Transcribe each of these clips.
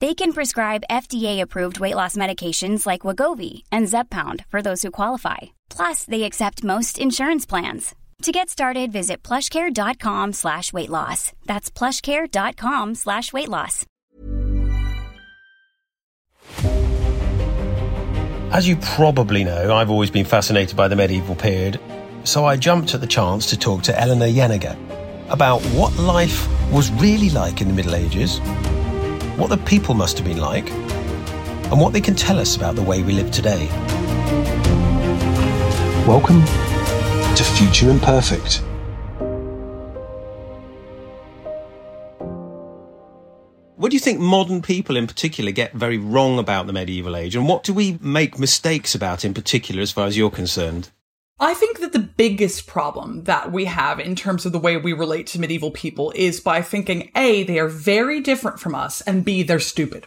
They can prescribe FDA-approved weight loss medications like Wegovy and Zepbound for those who qualify. Plus, they accept most insurance plans. To get started, visit plushcare.com slash weight loss. That's plushcare.com slash weight loss. As you probably know, I've always been fascinated by the medieval period, so I jumped at the chance to talk to Eleanor Janega about what life was really like in the Middle Ages, what the people must have been like, and what they can tell us about the way we live today. Welcome to Future Imperfect. What do you think modern people in particular get very wrong about the medieval age? And what do we make mistakes about in particular as far as you're concerned? I think that the biggest problem that we have in terms of the way we relate to medieval people is by thinking A, they are very different from us, and B, they're stupid.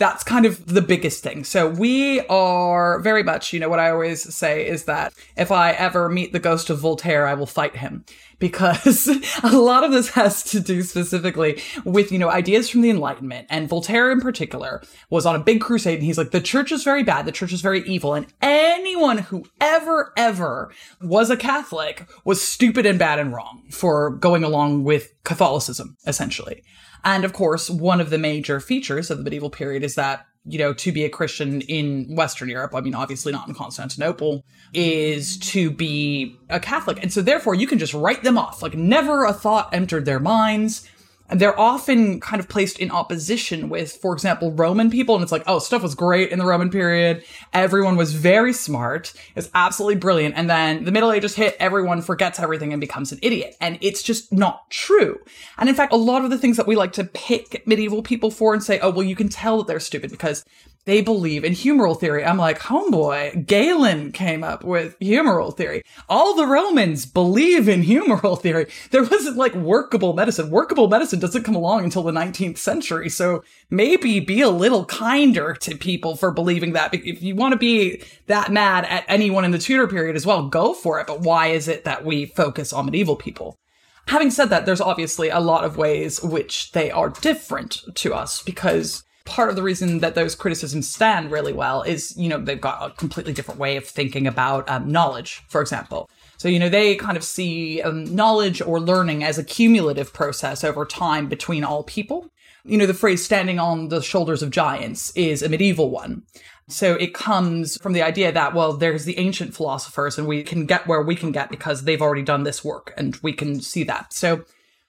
That's kind of the biggest thing. So we are very much, you know, what I always say is that if I ever meet the ghost of Voltaire, I will fight him because a lot of this has to do specifically with, you know, ideas from the Enlightenment. And Voltaire in particular was on a big crusade and he's like, the church is very bad. The church is very evil. And anyone who ever, ever was a Catholic was stupid and bad and wrong for going along with Catholicism, essentially. And of course, one of the major features of the medieval period is that, you know, to be a Christian in Western Europe, I mean, obviously not in Constantinople, is to be a Catholic. And so therefore you can just write them off. Like never a thought entered their minds. And they're often kind of placed in opposition with, for example, Roman people. And it's like, oh, stuff was great in the Roman period. Everyone was very smart. It's absolutely brilliant. And then the Middle Ages hit, everyone forgets everything and becomes an idiot. And it's just not true. And in fact, a lot of the things that we like to pick medieval people for and say, oh, well, you can tell that they're stupid because they believe in humoral theory. I'm like, homeboy, Galen came up with humoral theory. All the Romans believe in humoral theory. There wasn't like workable medicine. Workable medicine doesn't come along until the 19th century. So maybe be a little kinder to people for believing that. If you want to be that mad at anyone in the Tudor period as well, go for it. But why is it that we focus on medieval people? Having said that, there's obviously a lot of ways which they are different to us because part of the reason that those criticisms stand really well is, you know, they've got a completely different way of thinking about um, knowledge, for example. So, you know, they kind of see um, knowledge or learning as a cumulative process over time between all people. You know, the phrase standing on the shoulders of giants is a medieval one. So it comes from the idea that, well, there's the ancient philosophers and we can get where we can get because they've already done this work and we can see that. So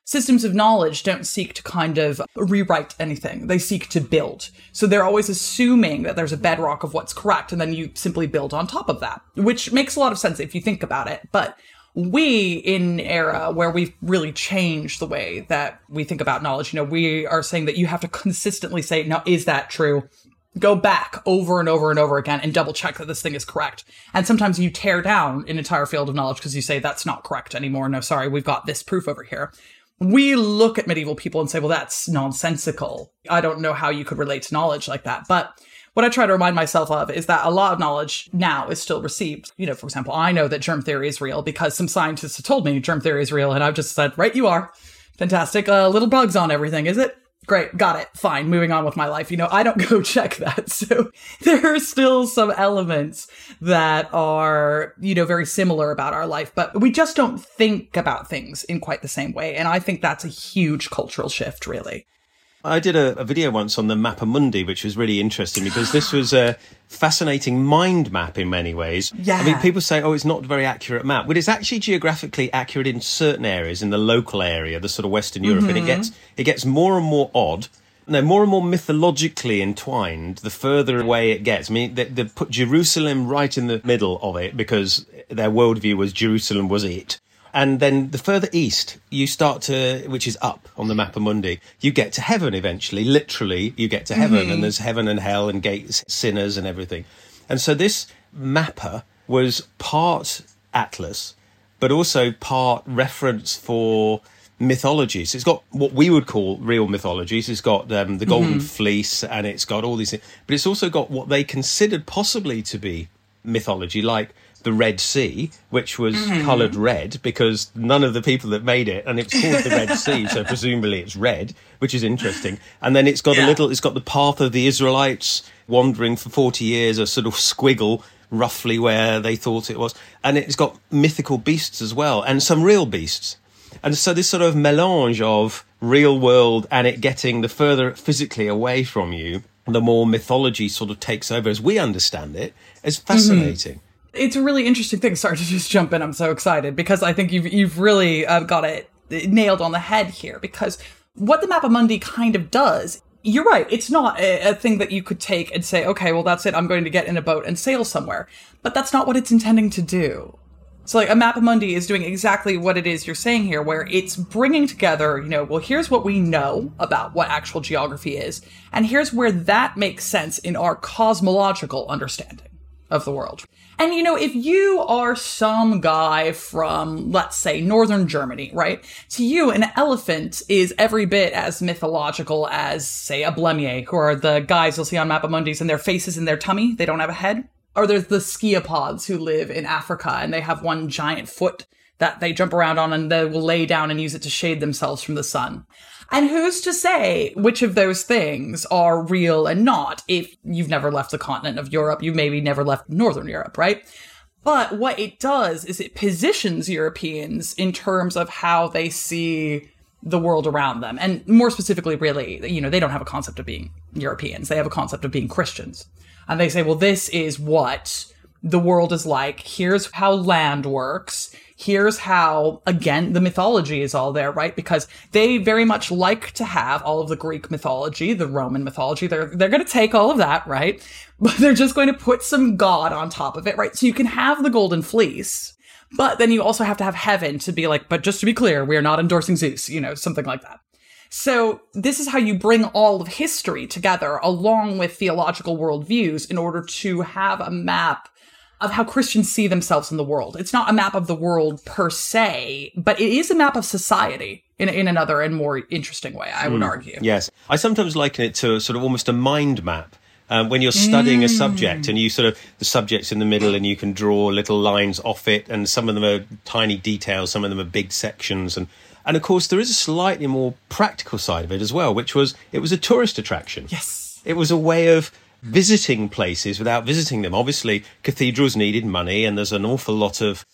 systems of knowledge don't seek to kind of rewrite anything. They seek to build. So they're always assuming that there's a bedrock of what's correct, and then you simply build on top of that, which makes a lot of sense if you think about it. But we in era where we've really changed the way that we think about knowledge, you know, we are saying that you have to consistently say, now, is that true? Go back over and over and over again and double check that this thing is correct. And sometimes you tear down an entire field of knowledge because you say that's not correct anymore. No, sorry, we've got this proof over here we look at medieval people and say, well, that's nonsensical. I don't know how you could relate to knowledge like that. But what I try to remind myself of is that a lot of knowledge now is still received. You know, for example, I know that germ theory is real because some scientists have told me germ theory is real, and I've just said, right, you are. Fantastic. Uh, little bugs on everything, is it? Great, got it. Fine, moving on with my life. You know, I don't go check that. So there are still some elements that are, you know, very similar about our life, but we just don't think about things in quite the same way. And I think that's a huge cultural shift, really. I did a, a, video once on the Mappa Mundi, which was really interesting because this was a fascinating mind map in many ways. Yeah. I mean, people say, oh, it's not a very accurate map. But it's actually geographically accurate in certain areas, in the local area, the sort of Western Europe. Mm-hmm. And it mm-hmm. gets, it gets more and more odd. No, more and more mythologically entwined the further away it gets. I mean, they, they put Jerusalem right in the middle of it because their worldview was Jerusalem was it. And then the further east you start to, which is up on the Mappa Mundi, you get to heaven eventually. Literally, you get to heaven, mm-hmm. and there's heaven and hell and gates, sinners and everything. And so this Mappa was part atlas, but also part reference for mythologies. It's got what we would call real mythologies. It's got um, the Golden mm-hmm. Fleece, and it's got all these things. But it's also got what they considered possibly to be mythology, like the Red Sea, which was mm-hmm. coloured red because none of the people that made it, and it's called the Red Sea, so presumably it's red, which is interesting. And then it's got yeah. a little, it's got the path of the Israelites wandering for 40 years, a sort of squiggle roughly where they thought it was. And it's got mythical beasts as well, and some real beasts. And so this sort of melange of real world and it getting the further physically away from you, the more mythology sort of takes over as we understand it, is fascinating. Mm-hmm. It's a really interesting thing. Sorry to just jump in. I'm so excited because I think you've you've really uh, got it nailed on the head here. Because what the Mappa Mundi kind of does, you're right. It's not a, a thing that you could take and say, okay, well that's it. I'm going to get in a boat and sail somewhere. But that's not what it's intending to do. So like a Mappa Mundi is doing exactly what it is you're saying here, where it's bringing together, you know, well, here's what we know about what actual geography is, and here's where that makes sense in our cosmological understanding of the world. And you know, if you are some guy from, let's say, northern Germany, right? To you, an elephant is every bit as mythological as, say, a Blemmye, who are the guys you'll see on Mappa Mundis and their faces in their tummy. They don't have a head. Or there's the sciapods who live in Africa and they have one giant foot that they jump around on and they will lay down and use it to shade themselves from the sun. And who's to say which of those things are real and not if you've never left the continent of Europe, you've maybe never left Northern Europe, right? But what it does is it positions Europeans in terms of how they see the world around them. And more specifically, really, you know, they don't have a concept of being Europeans. They have a concept of being Christians. And they say, well, this is what the world is like. Here's how land works here's how, again, the mythology is all there, right? Because they very much like to have all of the Greek mythology, the Roman mythology. They're, they're going to take all of that, right? But they're just going to put some God on top of it, right? So you can have the golden fleece, but then you also have to have heaven to be like, but just to be clear, we are not endorsing Zeus, you know, something like that. So this is how you bring all of history together along with theological worldviews in order to have a map of how Christians see themselves in the world. It's not a map of the world per se, but it is a map of society in, in another and more interesting way, I would mm, argue. Yes. I sometimes liken it to sort of almost a mind map. Um, when you're studying mm. a subject and you sort of the subject's in the middle and you can draw little lines off it and some of them are tiny details some of them are big sections and and of course there is a slightly more practical side of it as well which was it was a tourist attraction yes it was a way of visiting places without visiting them. Obviously, cathedrals needed money, and there's an awful lot of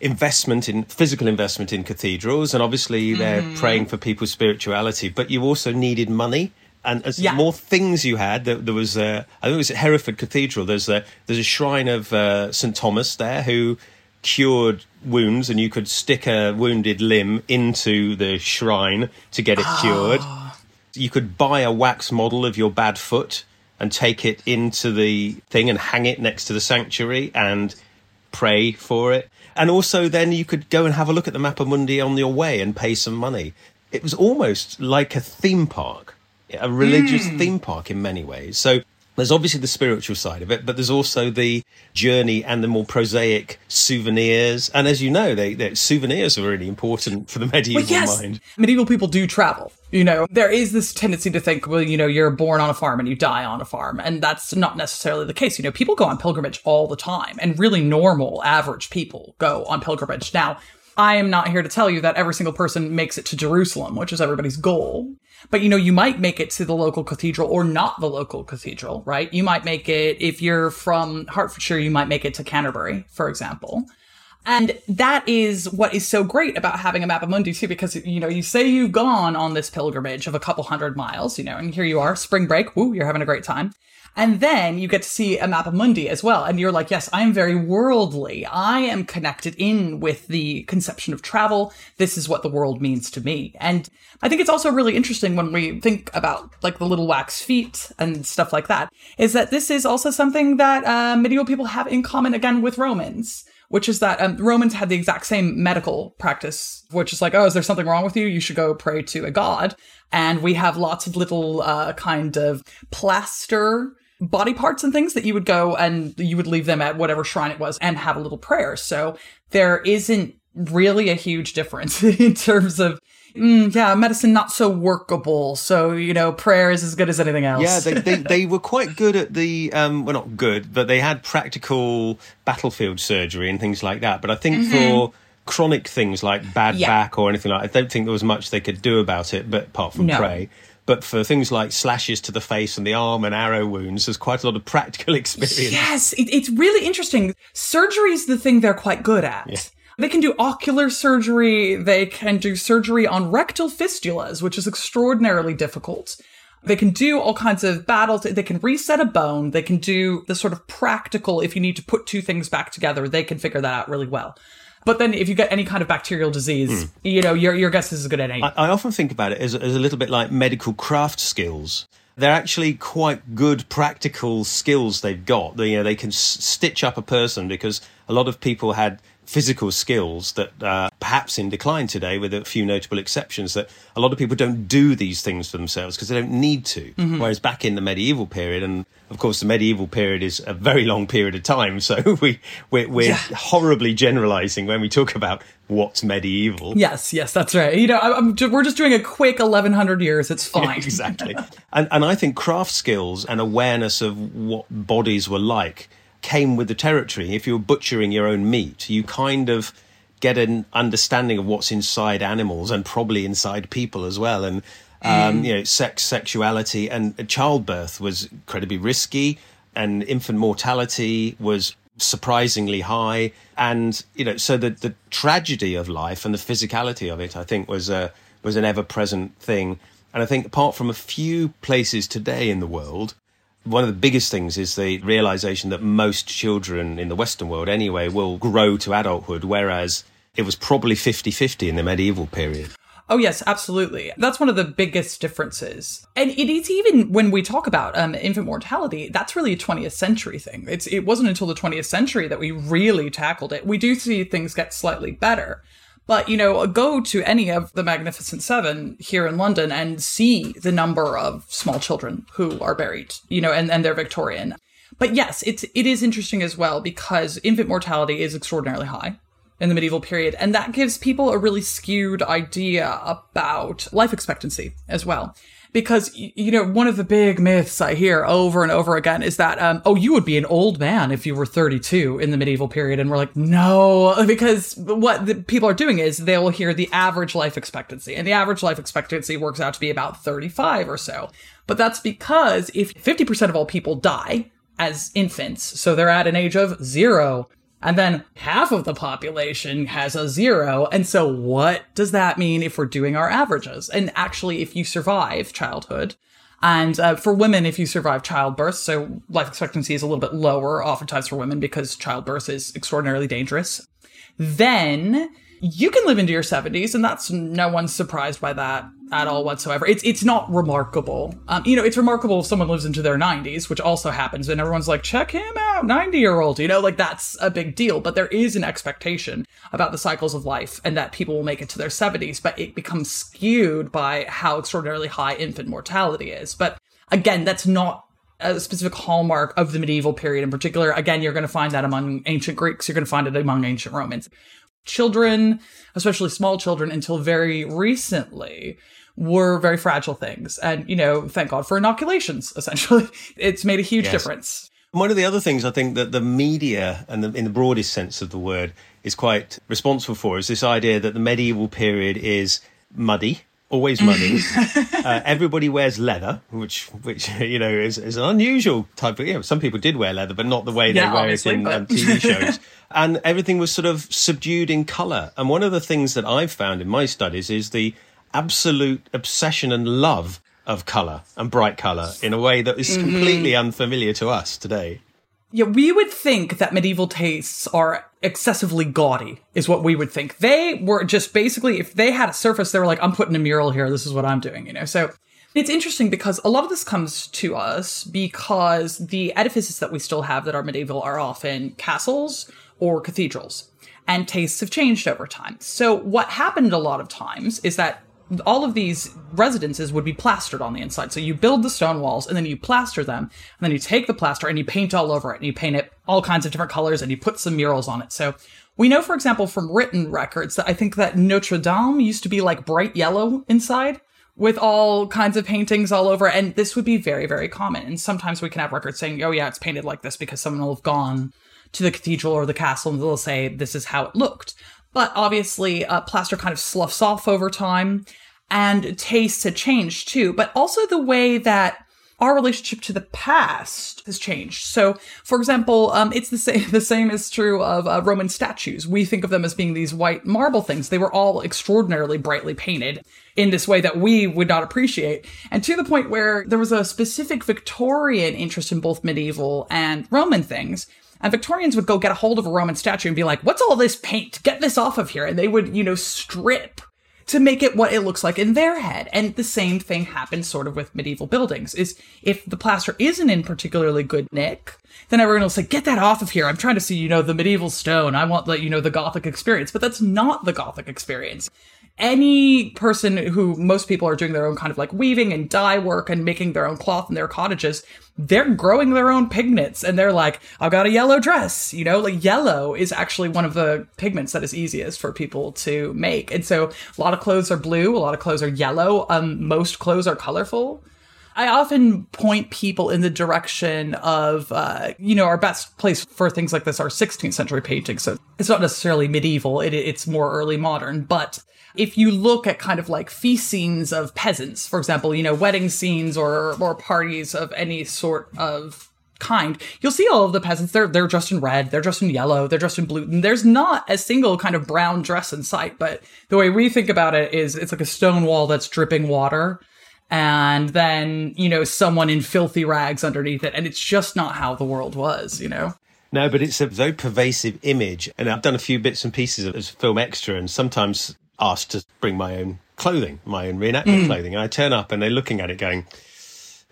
investment in physical investment in cathedrals, and obviously they're mm. praying for people's spirituality. But you also needed money. And as yeah. more things you had, there, there was, uh, I think it was at Hereford Cathedral. There's a there's a shrine of uh, St Thomas there who cured wounds, and you could stick a wounded limb into the shrine to get it cured. Ah. You could buy a wax model of your bad foot and take it into the thing and hang it next to the sanctuary and pray for it. And also, then you could go and have a look at the Mappa Mundi on your way and pay some money. It was almost like a theme park, a religious mm. theme park in many ways. So there's obviously the spiritual side of it, but there's also the journey and the more prosaic souvenirs. And as you know, they, they souvenirs are really important for the medieval well, yes. mind. Medieval people do travel. You know, there is this tendency to think, well, you know, you're born on a farm and you die on a farm. And that's not necessarily the case. You know, people go on pilgrimage all the time and really normal, average people go on pilgrimage. Now, I am not here to tell you that every single person makes it to Jerusalem, which is everybody's goal. But you know, you might make it to the local cathedral or not the local cathedral, right? You might make it, if you're from Hertfordshire, you might make it to Canterbury, for example. And that is what is so great about having a Mappa Mundi too, because you know, you say you've gone on this pilgrimage of a couple hundred miles, you know, and here you are, spring break, woo, you're having a great time. And then you get to see a Mappa Mundi as well. And you're like, yes, I am very worldly. I am connected in with the conception of travel. This is what the world means to me. And I think it's also really interesting when we think about like the little wax feet and stuff like that, is that this is also something that uh, medieval people have in common again with Romans which is that um, Romans had the exact same medical practice, which is like, oh, is there something wrong with you? You should go pray to a god. And we have lots of little uh, kind of plaster body parts and things that you would go and you would leave them at whatever shrine it was and have a little prayer. So there isn't really a huge difference in terms of mm, yeah medicine not so workable so you know prayer is as good as anything else yeah they, they, they were quite good at the um, well not good but they had practical battlefield surgery and things like that but i think mm-hmm. for chronic things like bad yeah. back or anything like i don't think there was much they could do about it but apart from no. pray but for things like slashes to the face and the arm and arrow wounds, there's quite a lot of practical experience. Yes, it, it's really interesting. Surgery is the thing they're quite good at. Yeah. They can do ocular surgery. They can do surgery on rectal fistulas, which is extraordinarily difficult. They can do all kinds of battles. They can reset a bone. They can do the sort of practical, if you need to put two things back together, they can figure that out really well. But then if you get any kind of bacterial disease, mm. you know, your, your guess is as good as any. I, I often think about it as, as a little bit like medical craft skills they're actually quite good practical skills they've got. They, you know, they can s- stitch up a person because a lot of people had physical skills that uh, perhaps in decline today, with a few notable exceptions, that a lot of people don't do these things for themselves because they don't need to. Mm-hmm. Whereas back in the medieval period, and of course the medieval period is a very long period of time, so we we're, we're yeah. horribly generalising when we talk about what's medieval. Yes, yes, that's right. You know, I'm, we're just doing a quick 1100 years. It's fine. Yeah, exactly. and and I think craft skills and awareness of what bodies were like came with the territory. If you were butchering your own meat, you kind of get an understanding of what's inside animals and probably inside people as well. And um, mm. you know, sex, sexuality, and childbirth was incredibly risky, and infant mortality was surprisingly high. And you know, so the the tragedy of life and the physicality of it, I think, was a was an ever present thing. And I think, apart from a few places today in the world, one of the biggest things is the realization that most children in the Western world, anyway, will grow to adulthood, whereas it was probably 50 50 in the medieval period. Oh, yes, absolutely. That's one of the biggest differences. And it is even when we talk about um, infant mortality, that's really a 20th century thing. It's, it wasn't until the 20th century that we really tackled it. We do see things get slightly better. But, you know, go to any of the Magnificent Seven here in London and see the number of small children who are buried, you know, and, and they're Victorian. But yes, it's, it is interesting as well because infant mortality is extraordinarily high in the medieval period. And that gives people a really skewed idea about life expectancy as well because you know one of the big myths I hear over and over again is that um, oh you would be an old man if you were 32 in the medieval period. And we're like no because what the people are doing is they will hear the average life expectancy and the average life expectancy works out to be about 35 or so. But that's because if 50% of all people die as infants so they're at an age of 0 and then half of the population has a zero. And so what does that mean if we're doing our averages? And actually, if you survive childhood, and uh, for women, if you survive childbirth, so life expectancy is a little bit lower, oftentimes for women, because childbirth is extraordinarily dangerous, then you can live into your 70s, and that's no one's surprised by that at all whatsoever. It's it's not remarkable. Um, you know, it's remarkable if someone lives into their 90s, which also happens, and everyone's like, check him out, 90 year old. You know, like that's a big deal. But there is an expectation about the cycles of life, and that people will make it to their 70s, but it becomes skewed by how extraordinarily high infant mortality is. But again, that's not a specific hallmark of the medieval period in particular. Again, you're going to find that among ancient Greeks. You're going to find it among ancient Romans. Children, especially small children, until very recently, were very fragile things. And, you know, thank God for inoculations, essentially. It's made a huge yes. difference. One of the other things I think that the media, and the, in the broadest sense of the word, is quite responsible for is this idea that the medieval period is muddy, always muddy. uh, everybody wears leather, which, which you know, is, is an unusual type of. You know, some people did wear leather, but not the way they Yeah, wear it in but- um, TV shows. and everything was sort of subdued in colour. And one of the things that I've found in my studies is the absolute obsession and love of colour and bright colour in a way that is completely unfamiliar to us today. Yeah, we would think that medieval tastes are excessively gaudy, is what we would think. They were just basically, if they had a surface, they were like, I'm putting a mural here, this is what I'm doing, you know? So it's interesting because a lot of this comes to us because the edifices that we still have that are medieval are often castles or cathedrals, and tastes have changed over time. So what happened a lot of times is that all of these residences would be plastered on the inside. So you build the stone walls and then you plaster them, and then you take the plaster and you paint all over it, and you paint it all kinds of different colors, and you put some murals on it. So we know, for example, from written records that I think that Notre Dame used to be like bright yellow inside with all kinds of paintings all over. And this would be very, very common. And sometimes we can have records saying, oh, yeah, it's painted like this because someone will have gone to the cathedral or the castle and they'll say, this is how it looked. But obviously, uh, plaster kind of sloughs off over time and tastes had changed too. But also the way that our relationship to the past has changed. So, for example, um, it's the same. The same is true of uh, Roman statues. We think of them as being these white marble things. They were all extraordinarily brightly painted in this way that we would not appreciate, and to the point where there was a specific Victorian interest in both medieval and Roman things. And Victorians would go get a hold of a Roman statue and be like, "What's all this paint? Get this off of here!" And they would, you know, strip to make it what it looks like in their head. And the same thing happens sort of with medieval buildings is if the plaster isn't in particularly good nick, then everyone will say, get that off of here. I'm trying to see, you know, the medieval stone. I want the, you know, the Gothic experience, but that's not the Gothic experience. Any person who most people are doing their own kind of like weaving and dye work and making their own cloth in their cottages, they're growing their own pigments and they're like, I've got a yellow dress, you know, like yellow is actually one of the pigments that is easiest for people to make. And so a lot of clothes are blue, a lot of clothes are yellow, um, most clothes are colorful. I often point people in the direction of, uh, you know, our best place for things like this are 16th century paintings. So it's not necessarily medieval, it, it's more early modern. But if you look at kind of like feast scenes of peasants, for example, you know, wedding scenes or, or parties of any sort of kind, you'll see all of the peasants. They're they're dressed in red, they're dressed in yellow, they're dressed in blue. And there's not a single kind of brown dress in sight. But the way we think about it is it's like a stone wall that's dripping water and then you know someone in filthy rags underneath it and it's just not how the world was you know No, but it's a very pervasive image. And I've done a few bits and pieces as film extra and sometimes asked to bring my own clothing, my own reenactment clothing. And I turn up and they're looking at it going,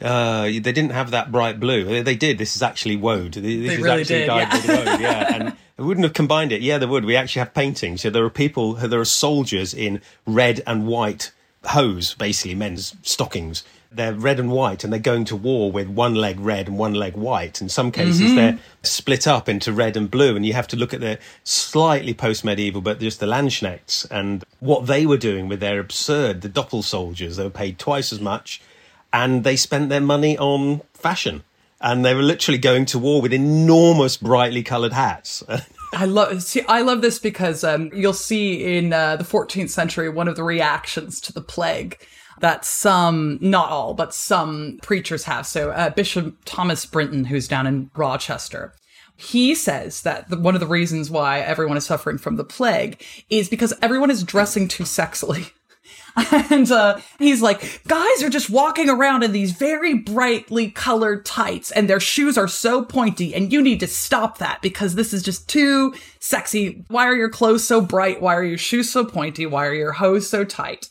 uh, they didn't have that bright blue. They, they did. This is actually woad. This They is really actually did, dyed yeah. with woad. Yeah. And they wouldn't have combined it. Yeah, they would. We actually have paintings. So there are people, there are soldiers in red and white hose, basically men's stockings. They're red and white, and they're going to war with one leg red and one leg white. In some cases, Mm-hmm. they're split up into red and blue, and you have to look at the slightly post-medieval, but just the Landsknechts and what they were doing with their absurd, the Doppel soldiers. They were paid twice as much, and they spent their money on fashion. And they were literally going to war with enormous, brightly coloured hats. I love see I love this because um, you'll see in uh, the 14th century one of the reactions to the plague that some not all but some preachers have. So uh, Bishop Thomas Brinton who's down in Rochester he says that the, one of the reasons why everyone is suffering from the plague is because everyone is dressing too sexily and uh, he's like, guys are just walking around in these very brightly colored tights, and their shoes are so pointy, and you need to stop that because this is just too sexy. Why are your clothes so bright? Why are your shoes so pointy? Why are your hose so tight?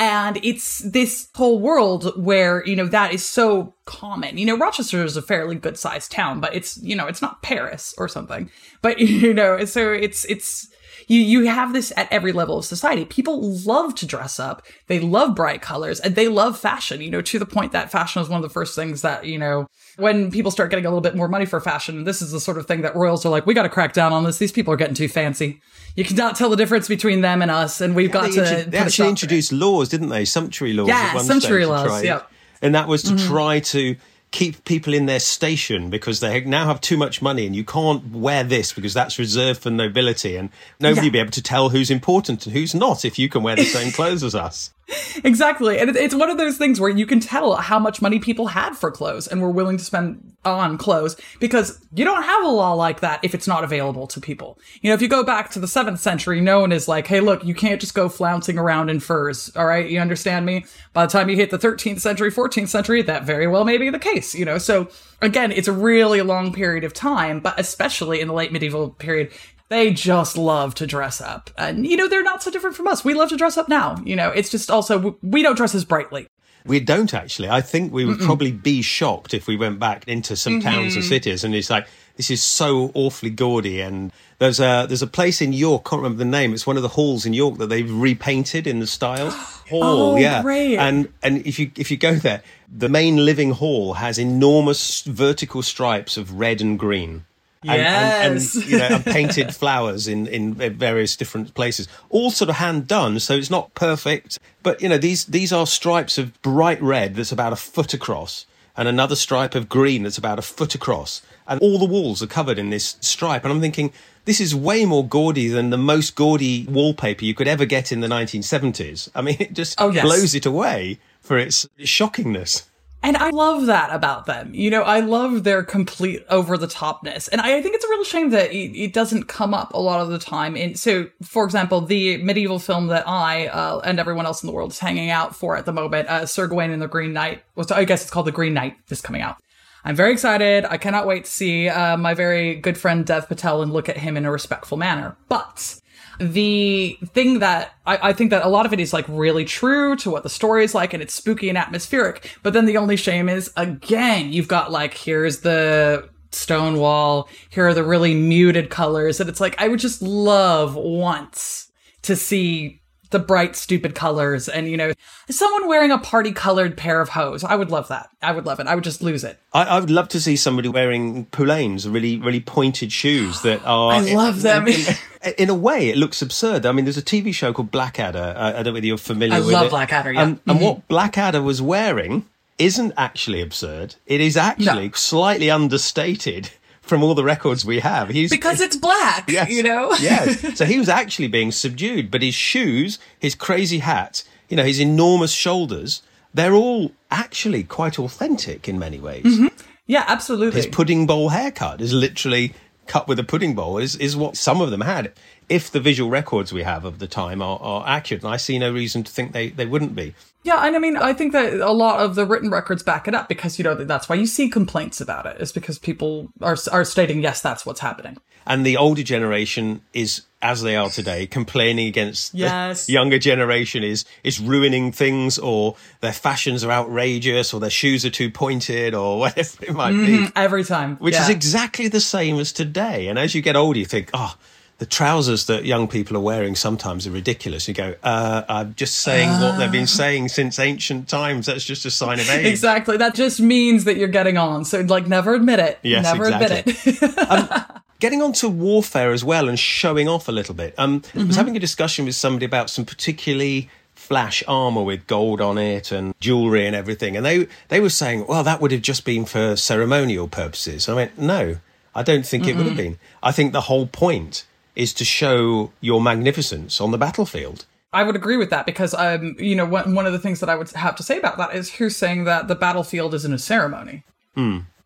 And it's this whole world where, you know, that is so common. You know, Rochester is a fairly good sized town, but it's, you know, it's not Paris or something. But, you know, so it's, it's, you, you have this at every level of society. People love to dress up. They love bright colors and they love fashion, you know, to the point that fashion is one of the first things that, you know, when people start getting a little bit more money for fashion, this is the sort of thing that royals are like, we got to crack down on this. These people are getting too fancy. You cannot tell the difference between them and us. And we've got they, to. put they actually stop to it. introduced laws, didn't they? Sumptuary laws. Yeah, sumptuary laws, yep. And that was to Mhm. try to keep people in their station because they now have too much money and you can't wear this because that's reserved for nobility and nobody Yeah. will be able to tell who's important and who's not if you can wear the same clothes as us. Exactly. And it's one of those things where you can tell how much money people had for clothes and were willing to spend on clothes because you don't have a law like that if it's not available to people. You know, if you go back to the 7th century, no one is like, hey, look, you can't just go flouncing around in furs. All right. You understand me? By the time you hit the 13th century, 14th century, that very well may be the case, you know? So again, it's a really long period of time, but especially in the late medieval period, they just love to dress up. And, you know, they're not so different from us. We love to dress up now. You know, it's just also, we don't dress as brightly. We don't actually. I think we would probably be shocked if we went back into some mm-hmm. towns or cities and it's like, this is so awfully gaudy. And there's a, there's a place in York, can't remember the name. It's one of the halls in York that they've repainted in the style. Hall, Oh, yeah. great. And, and if you, if you go there, the main living hall has enormous vertical stripes of red and green. And, and, Yes. and, you know, and painted flowers in, in various different places, all sort of hand done. So it's not perfect, but you know, these, these are stripes of bright red that's about a foot across and another stripe of green that's about a foot across. And all the walls are covered in this stripe. And I'm thinking, this is way more gaudy than the most gaudy wallpaper you could ever get in the 1970s. I mean, it just Oh, yes. blows it away for its shockingness. And I love that about them. You know, I love their complete over the topness. And I, I think it's a real shame that it, it doesn't come up a lot of the time. In so, for example, the medieval film that I uh, and everyone else in the world is hanging out for at the moment, uh, Sir Gawain and the Green Knight. Was I guess it's called the Green Knight. Is coming out. I'm very excited. I cannot wait to see uh, my very good friend Dev Patel and look at him in a respectful manner. But the thing that I, I think that a lot of it is like really true to what the story is like and it's spooky and atmospheric. But then the only shame is again, you've got like, here's the stone wall, here are the really muted colors. And it's like, I would just love once to see the bright, stupid colors and, you know, someone wearing a party colored pair of hose. I would love that. I would love it. I would just lose it. I, I would love to see somebody wearing poulaines, really, really pointed shoes that are. I love them. In, in a way, it looks absurd. I mean, there's a TV show called Blackadder. I, I don't know whether you're familiar I with love it. Blackadder, um, yeah. And, and what mm-hmm. Blackadder was wearing isn't actually absurd. It is actually No. slightly understated from all the records we have. He's Because it's black, Yes. you know? yes. So he was actually being subdued, but his shoes, his crazy hat, you know, his enormous shoulders, they're all actually quite authentic in many ways. Mm-hmm. Yeah, absolutely. His pudding bowl haircut is literally cut with a pudding bowl, is, is what some of them had. If the visual records we have of the time are, are accurate, and I see no reason to think they, they wouldn't be. Yeah, and I mean, I think that a lot of the written records back it up because you know that's why you see complaints about it. Is because people are are stating yes, that's what's happening. And the older generation is, as they are today, complaining against Yes. the younger generation is is ruining things, or their fashions are outrageous, or their shoes are too pointed, or whatever it might be. Mm-hmm, every time, Which Yeah. is exactly the same as today. And as you get older, you think, oh, the trousers that young people are wearing sometimes are ridiculous. You go, uh, I'm just saying what they've been saying since ancient times. That's just a sign of age. exactly. That just means that you're getting on. So like, never admit it. Yes, never exactly. admit it. getting on to warfare as well and showing off a little bit. Um, I was having a discussion with somebody about some particularly flash armor with gold on it and jewelry and everything, and they they were saying, well, that would have just been for ceremonial purposes. I went, no, I don't think it would have been. I think the whole point is to show your magnificence on the battlefield. I would agree with that because, um, you know, one, one of the things that I would have to say about that is who's saying that the battlefield isn't a ceremony.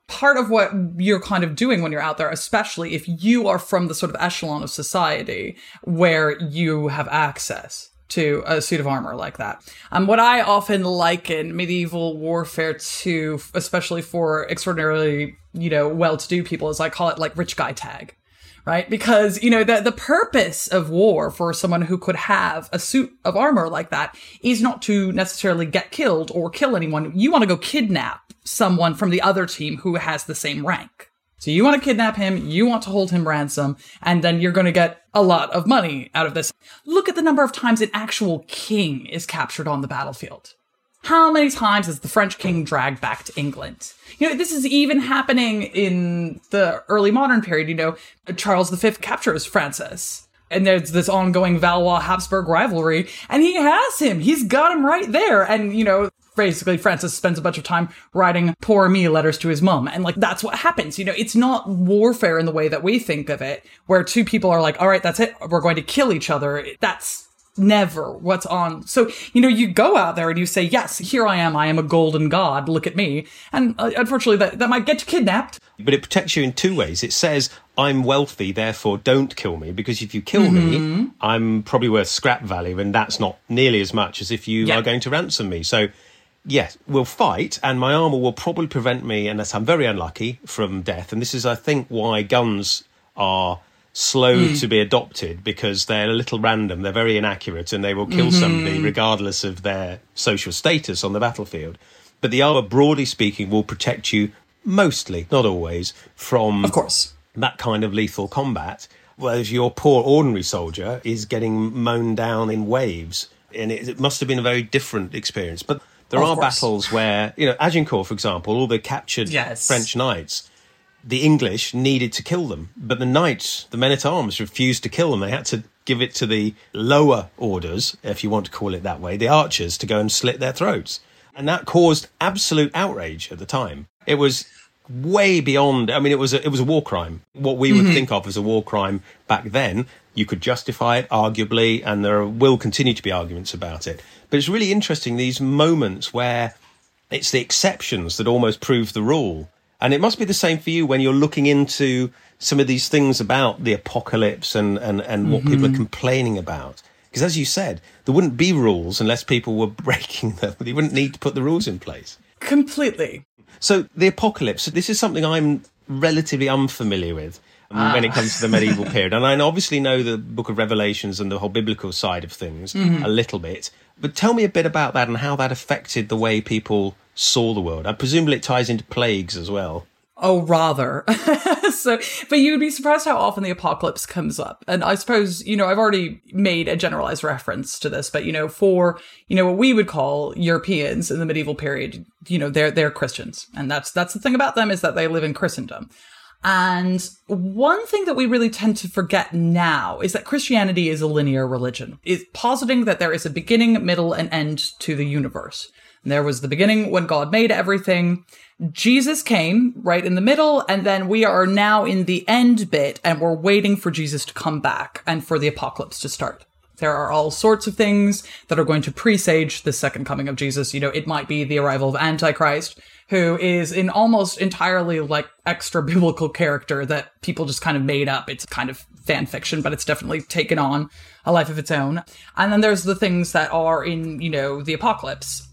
Part of what you're kind of doing when you're out there, especially if you are from the sort of echelon of society where you have access to a suit of armor like that. Um, what I often liken medieval warfare to, especially for extraordinarily, you know, well-to-do people, is I call it like rich guy tag right? Because, you know, the, the purpose of war for someone who could have a suit of armor like that is not to necessarily get killed or kill anyone. You want to go kidnap someone from the other team who has the same rank. So you want to kidnap him, you want to hold him ransom, and then you're going to get a lot of money out of this. Look at the number of times an actual king is captured on the battlefield. How many times is the French king dragged back to England? You know, this is even happening in the early modern period. You know, Charles V captures Francis. And there's this ongoing Valois Habsburg rivalry, and he has him. He's got him right there. And, you know, basically Francis spends a bunch of time writing poor me letters to his mom. And like, that's what happens. You know, it's not warfare in the way that we think of it, where two people are like, all right, that's it. We're going to kill each other. That's never what's on. So, you know, you go out there and you say, yes, here I am. I am a golden god. Look at me. And uh, unfortunately, that, that might get you kidnapped. But it protects you in two ways. It says, I'm wealthy, therefore don't kill me, because if you kill Mm-hmm. me, I'm probably worth scrap value, and that's not nearly as much as if you Yeah. are going to ransom me. So, yes, we'll fight, and my armor will probably prevent me, unless I'm very unlucky, from death. And this is, I think, why guns are slow Hmm. to be adopted because they're a little random, they're very inaccurate, and they will kill Mm-hmm. somebody regardless of their social status on the battlefield. But the armor, broadly speaking, will protect you mostly, not always, from Of course. that kind of lethal combat. Whereas your poor ordinary soldier is getting mown down in waves. And it, it must have been a very different experience. But there Of are course. battles where, you know, Agincourt, for example, all the captured Yes. French knights, the English needed to kill them. But the knights, the men at arms, refused to kill them. They had to give it to the lower orders, if you want to call it that way, the archers, to go and slit their throats. And that caused absolute outrage at the time. It was way beyond. I mean, it was a, it was a war crime. What we would mm-hmm. think of as a war crime back then, you could justify it arguably, and there will continue to be arguments about it. But it's really interesting these moments where it's the exceptions that almost prove the rule. And it must be the same for you when you're looking into some of these things about the apocalypse and, and, and what people are complaining about. Because as you said, there wouldn't be rules unless people were breaking them. They wouldn't need to put the rules in place. Completely. So the apocalypse, this is something I'm relatively unfamiliar with um, when it comes to the medieval period. And I obviously know the book of Revelations and the whole biblical side of things a little bit. But tell me a bit about that and how that affected the way people saw the world. I presumably it ties into plagues as well. Oh, rather. so, but you would be surprised how often the apocalypse comes up. And I suppose, you know, I've already made a generalized reference to this, but, you know, for, you know, what we would call Europeans in the medieval period, you know, they're, they're Christians. And that's, that's the thing about them is that they live in Christendom. And one thing that we really tend to forget now is that Christianity is a linear religion. It's positing that there is a beginning, middle, and end to the universe. There was the beginning when God made everything. Jesus came right in the middle, and then we are now in the end bit, and we're waiting for Jesus to come back and for the apocalypse to start. There are all sorts of things that are going to presage the second coming of Jesus. You know, it might be the arrival of Antichrist, who is an almost entirely like extra biblical character that people just kind of made up. It's kind of fan fiction, but it's definitely taken on a life of its own. And then there's the things that are in, you know, the apocalypse.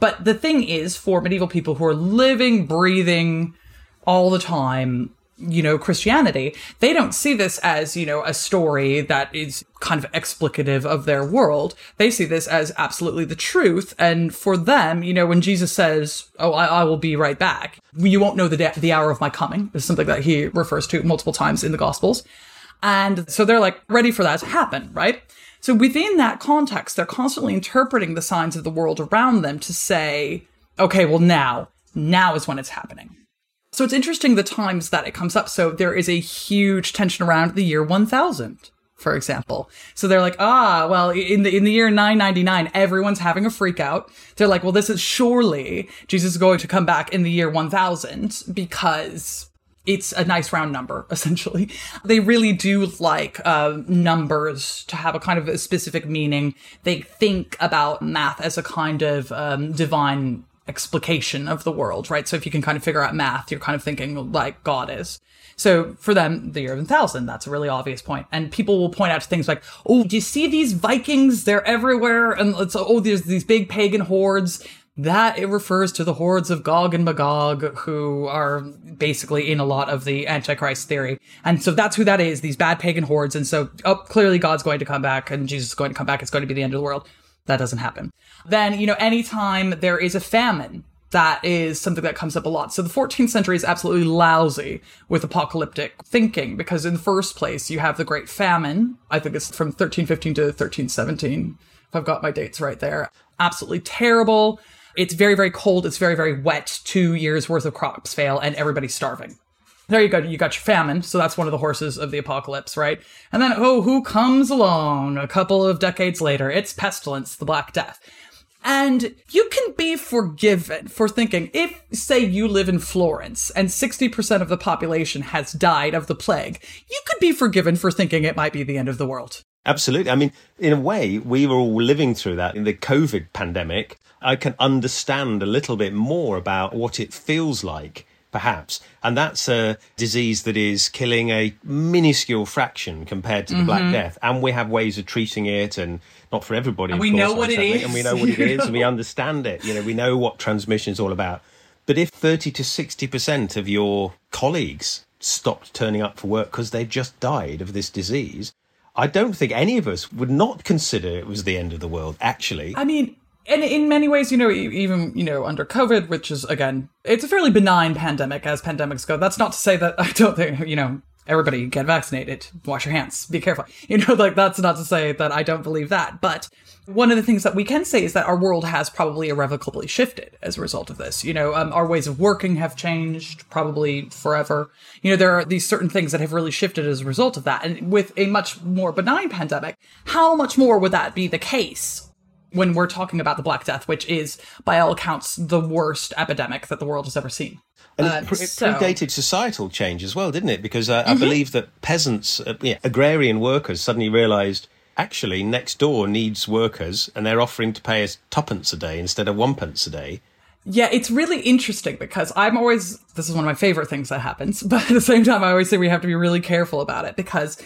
But the thing is, for medieval people who are living, breathing all the time, you know, Christianity, they don't see this as, you know, a story that is kind of explicative of their world. They see this as absolutely the truth. And for them, you know, when Jesus says, Oh, I, I will be right back, you won't know the, the hour of my coming is something that he refers to multiple times in the Gospels. And so they're like ready for that to happen, right? So within that context, they're constantly interpreting the signs of the world around them to say, okay, well now, now is when it's happening. So it's interesting the times that it comes up. So there is a huge tension around the year 1000, for example. So they're like, ah, well, in the in the year 999, everyone's having a freak out. They're like, well, this is surely Jesus is going to come back in the year 1000 because it's a nice round number, essentially. They really do like uh, numbers to have a kind of a specific meaning. They think about math as a kind of um, divine explication of the world, right? So if you can kind of figure out math, you're kind of thinking like God is. So for them, the year of 1000, that's a really obvious point. And people will point out to things like, oh, do you see these Vikings? They're everywhere. And it's, oh, there's these big pagan hordes. That it refers to the hordes of Gog and Magog, who are basically in a lot of the Antichrist theory. And so that's who that is, these bad pagan hordes. And so, oh, clearly God's going to come back and Jesus is going to come back. It's going to be the end of the world. That doesn't happen. Then, you know, anytime there is a famine, that is something that comes up a lot. So the 14th century is absolutely lousy with apocalyptic thinking because in the first place, you have the Great Famine. I think it's from 1315 to 1317, if I've got my dates right there. Absolutely terrible. It's very, very cold. It's very, very wet. Two years worth of crops fail and everybody's starving. There you go. You got your famine. So that's one of the horses of the apocalypse, right? And then, oh, who comes along a couple of decades later? It's pestilence, the Black Death. And you can be forgiven for thinking if, say, you live in Florence and 60% of the population has died of the plague, you could be forgiven for thinking it might be the end of the world. Absolutely. I mean, in a way, we were all living through that in the COVID pandemic. I can understand a little bit more about what it feels like perhaps. And that's a disease that is killing a minuscule fraction compared to the mm-hmm. Black Death. And we have ways of treating it and not for everybody. And we course, know what it is. And we know what it is and we understand it. You know, we know what transmission is all about. But if 30 to 60% of your colleagues stopped turning up for work because they just died of this disease, I don't think any of us would not consider it was the end of the world, actually. I mean, and in many ways, you know, even, you know, under COVID, which is, again, it's a fairly benign pandemic as pandemics go. That's not to say that I don't think, you know, everybody get vaccinated, wash your hands, be careful. You know, like that's not to say that I don't believe that. But one of the things that we can say is that our world has probably irrevocably shifted as a result of this. You know, um, our ways of working have changed probably forever. You know, there are these certain things that have really shifted as a result of that. And with a much more benign pandemic, how much more would that be the case when we're talking about the Black Death, which is, by all accounts, the worst epidemic that the world has ever seen. And it, uh, pre- it so. predated societal change as well, didn't it? Because uh, mm-hmm. I believe that peasants, uh, yeah, agrarian workers, suddenly realised actually next door needs workers, and they're offering to pay us tuppence a day instead of one pence a day. Yeah, it's really interesting because I'm always, this is one of my favorite things that happens, but at the same time, I always say we have to be really careful about it because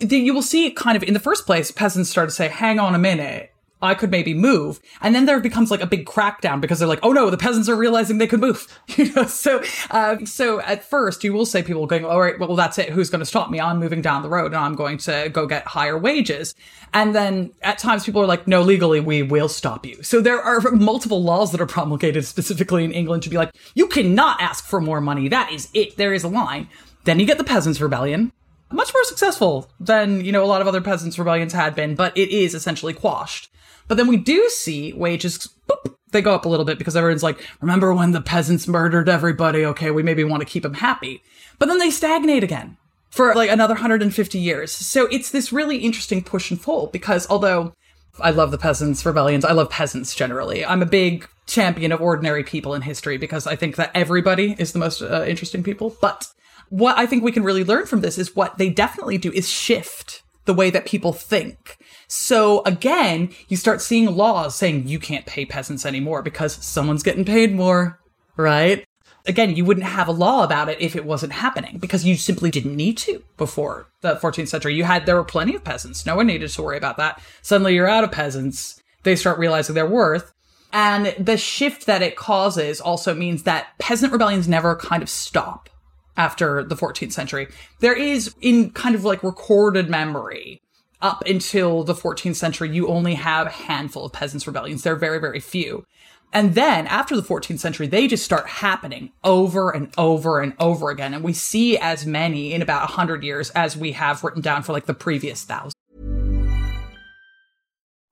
you will see kind of in the first place, peasants start to say, hang on a minute I could maybe move. And then there becomes like a big crackdown because they're like, oh no, the peasants are realizing they could move. you know, so, uh, so at first you will say people going, all right, well, that's it. Who's going to stop me? I'm moving down the road and I'm going to go get higher wages. And then at times people are like, no, legally we will stop you. So there are multiple laws that are promulgated specifically in England to be like, you cannot ask for more money. That is it. There is a line. Then you get the peasants rebellion much more successful than you know a lot of other peasants rebellions had been but it is essentially quashed but then we do see wages, boop, they go up a little bit because everyone's like, remember when the peasants murdered everybody? Okay, we maybe want to keep them happy. But then they stagnate again for like another 150 years. So it's this really interesting push and pull because although I love the peasants rebellions, I love peasants generally. I'm a big champion of ordinary people in history because I think that everybody is the most uh, interesting people. But what I think we can really learn from this is what they definitely do is shift the way that people think. So again, you start seeing laws saying you can't pay peasants anymore because someone's getting paid more, right? Again, you wouldn't have a law about it if it wasn't happening because you simply didn't need to before the 14th century. You had, there were plenty of peasants. No one needed to worry about that. Suddenly you're out of peasants. They start realizing their worth. And the shift that it causes also means that peasant rebellions never kind of stop after the 14th century. There is in kind of like recorded memory up until the 14th century, you only have a handful of peasants' rebellions. They're very, very few. And then after the 14th century, they just start happening over and over and over again. And we see as many in about 100 years as we have written down for like the previous thousand.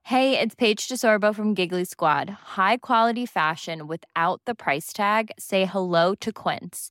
Hey, it's Paige DeSorbo from Giggly Squad. High quality fashion without the price tag? Say hello to Quince.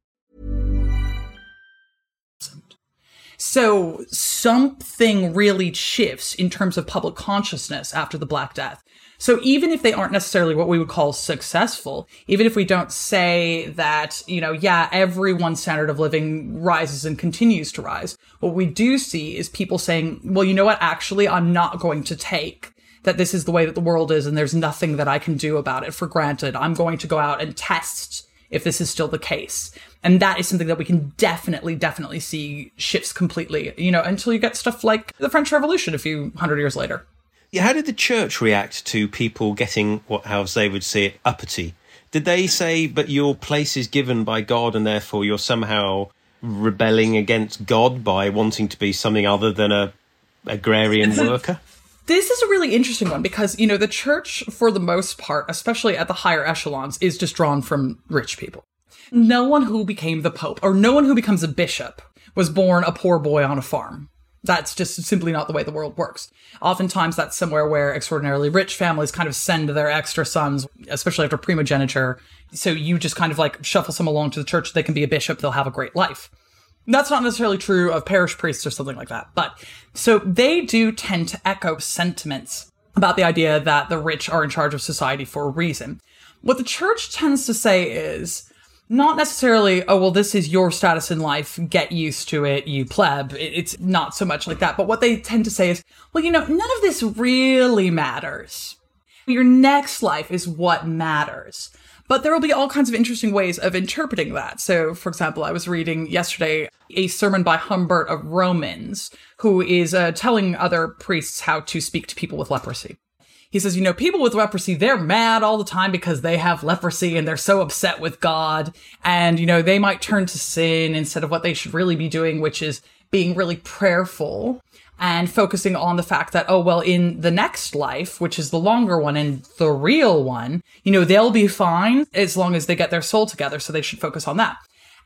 So something really shifts in terms of public consciousness after the Black Death. So even if they aren't necessarily what we would call successful, even if we don't say that, you know, yeah, everyone's standard of living rises and continues to rise, what we do see is people saying, well, you know what? Actually, I'm not going to take that this is the way that the world is and there's nothing that I can do about it for granted. I'm going to go out and test if this is still the case. And that is something that we can definitely, definitely see shifts completely, you know, until you get stuff like the French Revolution a few hundred years later. Yeah, how did the church react to people getting what, how they would say it, uppity? Did they say, but your place is given by God and therefore you're somehow rebelling against God by wanting to be something other than a agrarian worker? This is a really interesting one because, you know, the church, for the most part, especially at the higher echelons, is just drawn from rich people. No one who became the pope or no one who becomes a bishop was born a poor boy on a farm. That's just simply not the way the world works. Oftentimes, that's somewhere where extraordinarily rich families kind of send their extra sons, especially after primogeniture. So you just kind of like shuffle some along to the church. They can be a bishop. They'll have a great life. That's not necessarily true of parish priests or something like that. But so they do tend to echo sentiments about the idea that the rich are in charge of society for a reason. What the church tends to say is, not necessarily, oh, well, this is your status in life. Get used to it, you pleb. It's not so much like that. But what they tend to say is, well, you know, none of this really matters. Your next life is what matters. But there will be all kinds of interesting ways of interpreting that. So, for example, I was reading yesterday a sermon by Humbert of Romans, who is uh, telling other priests how to speak to people with leprosy. He says, you know, people with leprosy, they're mad all the time because they have leprosy and they're so upset with God. And, you know, they might turn to sin instead of what they should really be doing, which is being really prayerful and focusing on the fact that, oh, well, in the next life, which is the longer one and the real one, you know, they'll be fine as long as they get their soul together. So they should focus on that.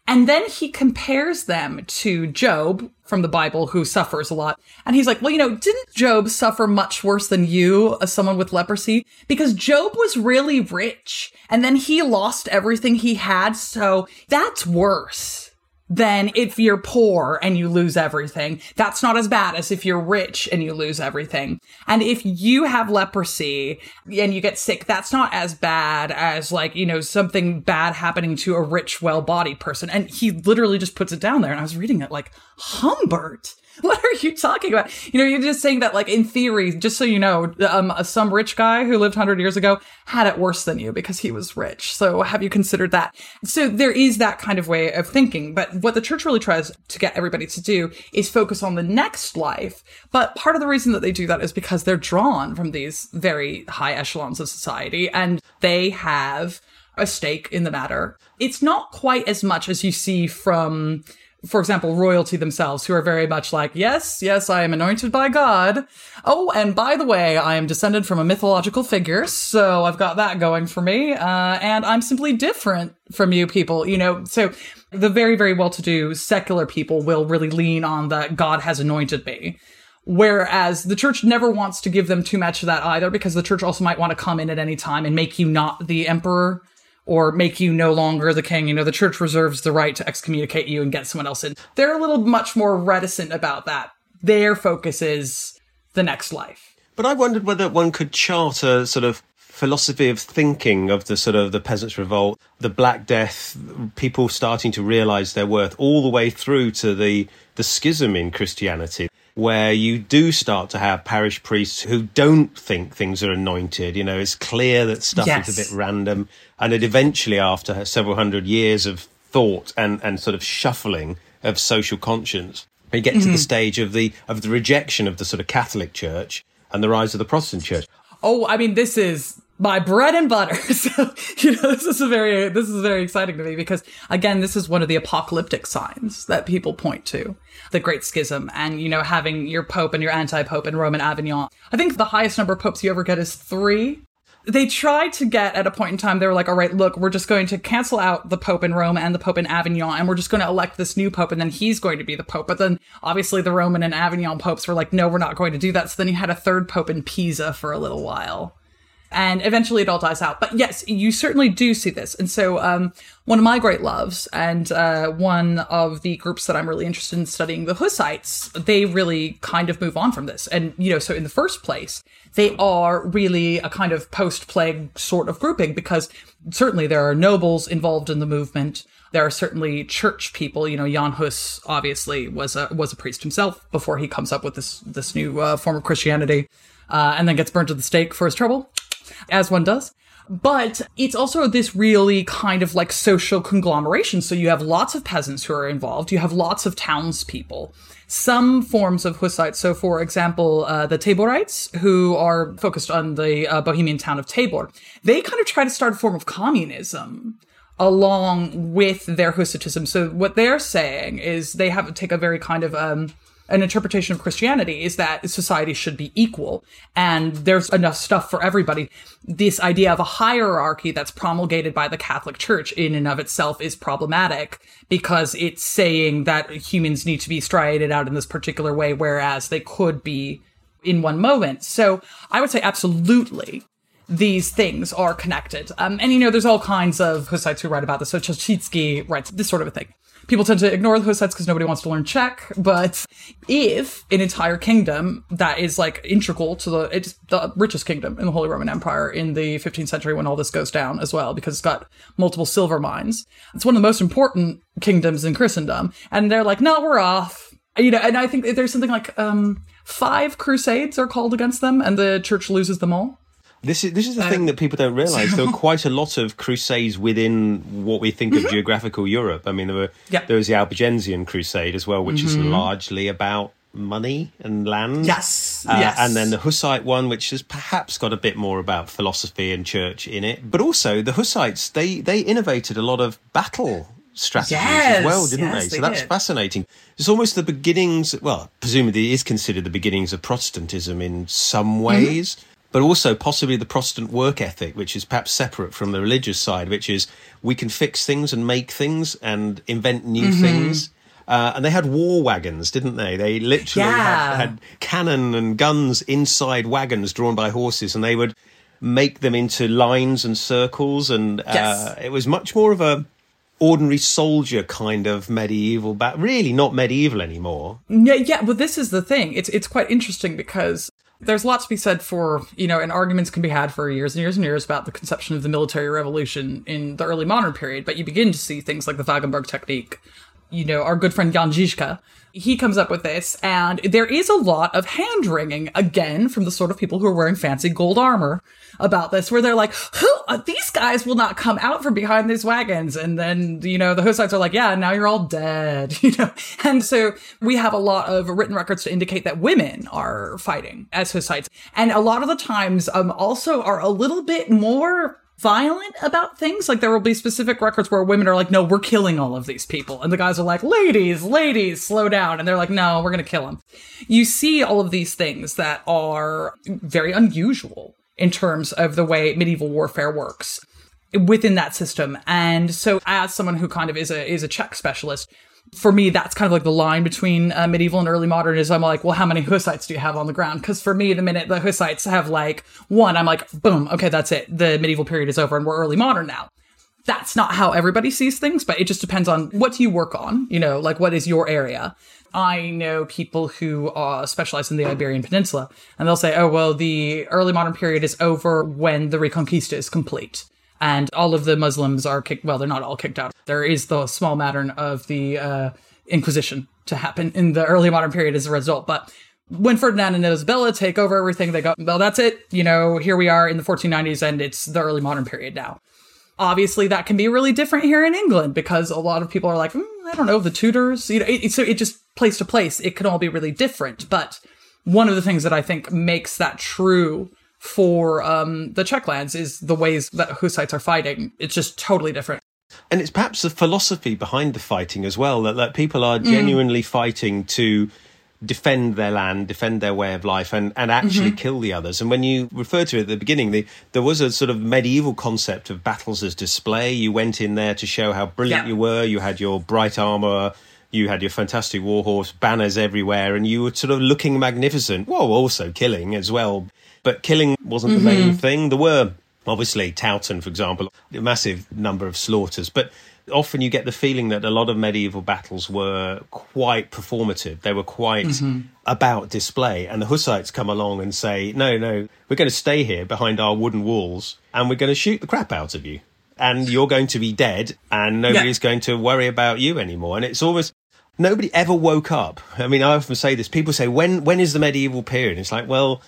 And then he compares them to Job from the Bible, who suffers a lot. And he's like, well, you know, didn't Job suffer much worse than you, as someone with leprosy? Because Job was really rich and then he lost everything he had. So that's worse than if you're poor and you lose everything. That's not as bad as if you're rich and you lose everything. And if you have leprosy and you get sick, that's not as bad as like, you know, something bad happening to a rich, well-bodied person. And he literally just puts it down there. And I was reading it like, Humbert what are you talking about? You know, you're just saying that, like, in theory, just so you know, um, some rich guy who lived 100 years ago had it worse than you because he was rich. So have you considered that? So there is that kind of way of thinking. But what the church really tries to get everybody to do is focus on the next life. But part of the reason that they do that is because they're drawn from these very high echelons of society and they have a stake in the matter. It's not quite as much as you see from for example, royalty themselves, who are very much like, yes, yes, I am anointed by God. Oh, and by the way, I am descended from a mythological figure, so I've got that going for me. Uh, and I'm simply different from you people, you know. So the very, very well-to-do secular people will really lean on that God has anointed me. Whereas the church never wants to give them too much of that either, because the church also might want to come in at any time and make you not the emperor or make you no longer the king. You know, the church reserves the right to excommunicate you and get someone else in. They're a little much more reticent about that. Their focus is the next life. But I wondered whether one could chart a sort of philosophy of thinking of the sort of the peasants revolt, the Black Death, people starting to realize their worth all the way through to the the schism in Christianity where you do start to have parish priests who don't think things are anointed. You know, it's clear that stuff yes. is a bit random. And it eventually, after several hundred years of thought and, and sort of shuffling of social conscience, you get mm-hmm. to the mm-hmm. stage of the of the rejection of the sort of Catholic Church and the rise of the Protestant Church. Oh, I mean, this is my bread and butter. So, you know, this is very, this is very exciting to me because again, this is one of the apocalyptic signs that people point to. The Great Schism and, you know, having your Pope and your anti-Pope and Avignon. I think the highest number of popes you ever get is three. They tried to get at a point in time, they were like, all right, look, we're just going to cancel out the Pope in Rome and the Pope in Avignon, and we're just going to elect this new Pope, and then he's going to be the Pope. But then obviously the Roman and Avignon popes were like, no, we're not going to do that. So then you had a third Pope in Pisa for a little while and eventually it all dies out. But yes, you certainly do see this. And so, um, one of my great loves and uh, one of the groups that I'm really interested in studying, the Hussites, they really kind of move on from this. And, you know, so in the first place, they are really a kind of post plague sort of grouping because certainly there are nobles involved in the movement. There are certainly church people. You know, Jan Hus obviously was a was a priest himself before he comes up with this this new uh, form of Christianity uh, and then gets burned at the stake for his trouble, as one does. But it's also this really kind of like social conglomeration. So you have lots of peasants who are involved. You have lots of townspeople. Some forms of Hussites. So, for example, uh, the Taborites, who are focused on the uh, Bohemian town of Tabor, they kind of try to start a form of communism along with their Hussitism. So, what they're saying is they have take a very kind of um, an interpretation of Christianity is that society should be equal and there's enough stuff for everybody. This idea of a hierarchy that's promulgated by the Catholic Church in and of itself is problematic because it's saying that humans need to be striated out in this particular way, whereas they could be in one moment. So I would say absolutely these things are connected. Um, and you know, there's all kinds of Hussites who write about this. So Chelčický writes this sort of a thing. People tend to ignore the Hussites because nobody wants to learn Czech. But if an entire kingdom that is like integral to the, it's the richest kingdom in the Holy Roman Empire in the 15th century when all this goes down as well, because it's got multiple silver mines. It's one of the most important kingdoms in Christendom. And they're like, no, we're off. You know, and I think there's something like, um, five crusades are called against them and the church loses them all. This is this is the thing that people don't realise. there were quite a lot of crusades within what we think of geographical Europe. I mean, there were Yeah. there was the Albigensian Crusade as well, which is Mhm. largely about money and land. Yes, Uh, yes. and then the Hussite one, which has perhaps got a bit more about philosophy and church in it. But also the Hussites, they they innovated a lot of battle strategies as well, didn't yes, they? So they that's did. fascinating. It's almost the beginnings. Well, presumably it is considered the beginnings of Protestantism in some ways. But also possibly the Protestant work ethic, which is perhaps separate from the religious side, which is we can fix things and make things and invent new Mhm. things. Uh, and they had war wagons, didn't they? They literally Yeah. had, had cannon and guns inside wagons drawn by horses, and they would make them into lines and circles. And uh, Yes. it was much more of a ordinary soldier kind of medieval, but really not medieval anymore. Yeah, yeah, but this is the thing. It's it's quite interesting because there's lots to be said for, you know, and arguments can be had for years and years and years about the conception of the military revolution in the early modern period, but you begin to see things like the Wagenburg technique. You know, our good friend Jan Žižka, he comes up with this, and there is a lot of hand wringing again from the sort of people who are wearing fancy gold armor about this, where they're like, "Who? Uh, these guys will not come out from behind these wagons." And then you know the Hussites are like, "Yeah, now you're all dead," you know. And so we have a lot of written records to indicate that women are fighting as Hussites, and a lot of the times, um, also are a little bit more violent about things. Like there will be specific records where women are like, no, we're killing all of these people. And the guys are like, ladies, ladies, slow down. And they're like, no, we're going to kill them. You see all of these things that are very unusual in terms of the way medieval warfare works within that system. And so as someone who kind of is a, is a Czech specialist, for me, that's kind of like the line between uh, medieval and early modern is I'm like, well, how many Hussites do you have on the ground? Because for me, the minute the Hussites have like one, I'm like, boom, okay, that's it. The medieval period is over and we're early modern now. That's not how everybody sees things, but it just depends on what do you work on, you know, like what is your area. I know people who uh, specialize in the Iberian Peninsula, and they'll say, oh, well, the early modern period is over when the Reconquista is complete and all of the Muslims are kicked. Well, they're not all kicked out. There is the small matter of the uh, Inquisition to happen in the early modern period as a result. But when Ferdinand and Isabella take over everything, they go, well, that's it. You know, here we are in the 1490s, and it's the early modern period now. Obviously, that can be really different here in England because a lot of people are like, mm, I don't know, the Tudors. You know, it, so it just place to place, it can all be really different. But one of the things that I think makes that true for um, the Czech lands is the ways that Hussites are fighting. It's just totally different. And it's perhaps the philosophy behind the fighting as well that, that people are Mm. genuinely fighting to defend their land, defend their way of life, and, and actually Mhm. kill the others. And when you refer to it at the beginning, the, there was a sort of medieval concept of battles as display. You went in there to show how brilliant Yeah. you were. You had your bright armor. You had your fantastic warhorse, banners everywhere, and you were sort of looking magnificent. Well, also killing as well. But killing wasn't the main Mhm. thing. There were obviously Towton, for example, a massive number of slaughters, but often you get the feeling that a lot of medieval battles were quite performative. They were quite Mhm. about display. And the Hussites come along and say, no, no, we're going to stay here behind our wooden walls and we're going to shoot the crap out of you. And you're going to be dead and nobody's going to worry about you anymore. And it's almost, nobody ever woke up. I mean, I often say this. People say, when, when is the medieval period? It's like, well,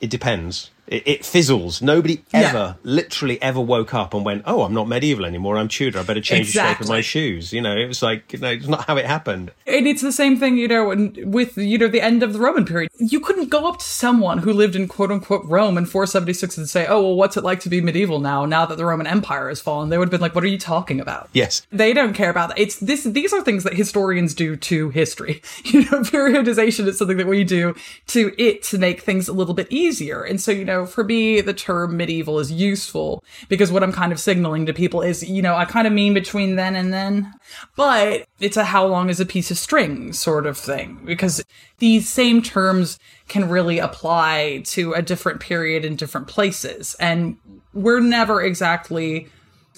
It depends. It, it fizzles. Nobody Yeah. ever, literally ever woke up and went, "Oh, I'm not medieval anymore. I'm Tudor. I better change the shape of my shoes." You know, it was like, you know, it's not how it happened. And it's the same thing, you know, with, you know, the end of the Roman period. You couldn't go up to someone who lived in quote unquote Rome in 476 and say, oh, well, what's it like to be medieval now, now that the Roman Empire has fallen? They would have been like, what are you talking about? Yes. They don't care about that. It's this, these are things that historians do to history. You know, periodization is something that we do to it to make things a little bit easier. And so, you know, for me, the term medieval is useful because what I'm kind of signaling to people is, you know, I kind of mean between then and then, but it's a how long is a piece of string sort of thing because these same terms can really apply to a different period in different places. And we're never exactly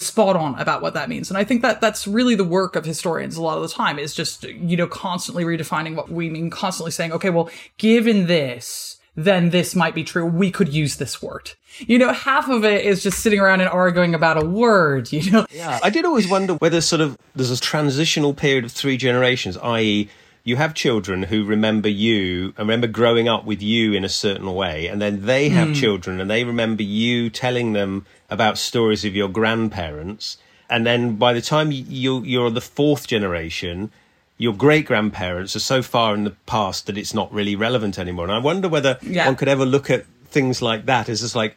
spot on about what that means. And I think that that's really the work of historians a lot of the time is just, you know, constantly redefining what we mean, constantly saying, okay, well, given this, then this might be true. We could use this word. You know, half of it is just sitting around and arguing about a word, you know? Yeah, I did always wonder whether sort of there's a transitional period of three generations, i.e., you have children who remember you and remember growing up with you in a certain way, and then they have Hmm. children and they remember you telling them about stories of your grandparents, and then by the time you're the fourth generation. Your great grandparents are so far in the past that it's not really relevant anymore. And I wonder whether Yeah. one could ever look at things like that as just like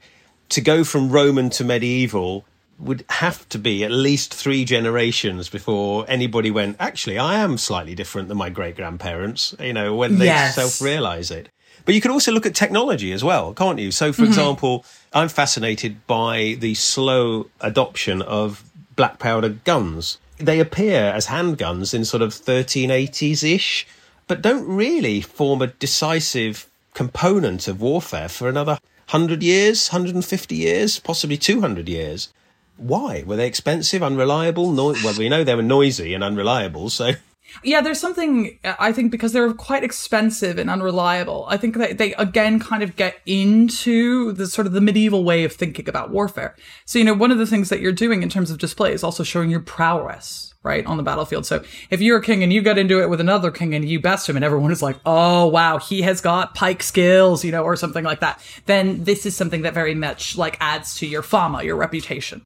to go from Roman to medieval would have to be at least three generations before anybody went, actually, I am slightly different than my great grandparents, you know, when they Yes. self realize it. But you could also look at technology as well, can't you? So, for Mhm. example, I'm fascinated by the slow adoption of black powder guns. They appear as handguns in sort of 1380s ish, but don't really form a decisive component of warfare for another 100 years, 150 years, possibly 200 years. Why? Were they expensive, unreliable? No- well, we know they were noisy and unreliable, so. Yeah, there's something I think because they're quite expensive and unreliable. I think that they again kind of get into the sort of the medieval way of thinking about warfare. So, you know, one of the things that you're doing in terms of display is also showing your prowess, right, on the battlefield. So, if you're a king and you get into it with another king and you best him and everyone is like, "Oh, wow, he has got pike skills," you know, or something like that, then this is something that very much like adds to your fama, your reputation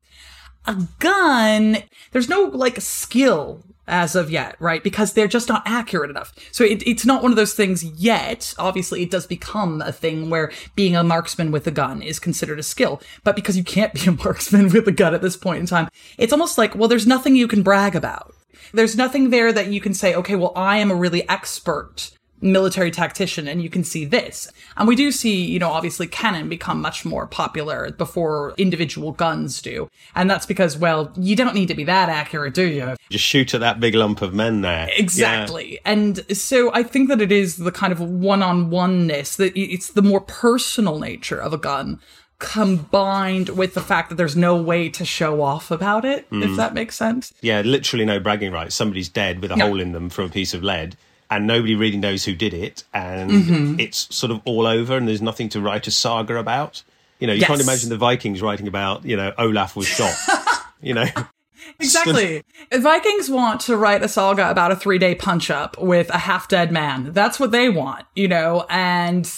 a gun, there's no like skill as of yet, right? Because they're just not accurate enough. So it, it's not one of those things yet. Obviously, it does become a thing where being a marksman with a gun is considered a skill. But because you can't be a marksman with a gun at this point in time, it's almost like, well, there's nothing you can brag about. There's nothing there that you can say, okay, well, I am a really expert military tactician and you can see this. And we do see, you know, obviously cannon become much more popular before individual guns do. And that's because, well, you don't need to be that accurate, do you? Just shoot at that big lump of men there. Exactly. And so I think that it is the kind of one on oneness, that it's the more personal nature of a gun combined with the fact that there's no way to show off about it, if Mm. that makes sense. Yeah, literally no bragging rights. Somebody's dead with a No. hole in them from a piece of lead, and nobody really knows who did it, and Mhm. it's sort of all over, and there's nothing to write a saga about. You know, you Yes. can't imagine the Vikings writing about, you know, Olaf was shot. you know, Exactly. Vikings want to write a saga about a three day punch up with a half dead man. That's what they want, you know, and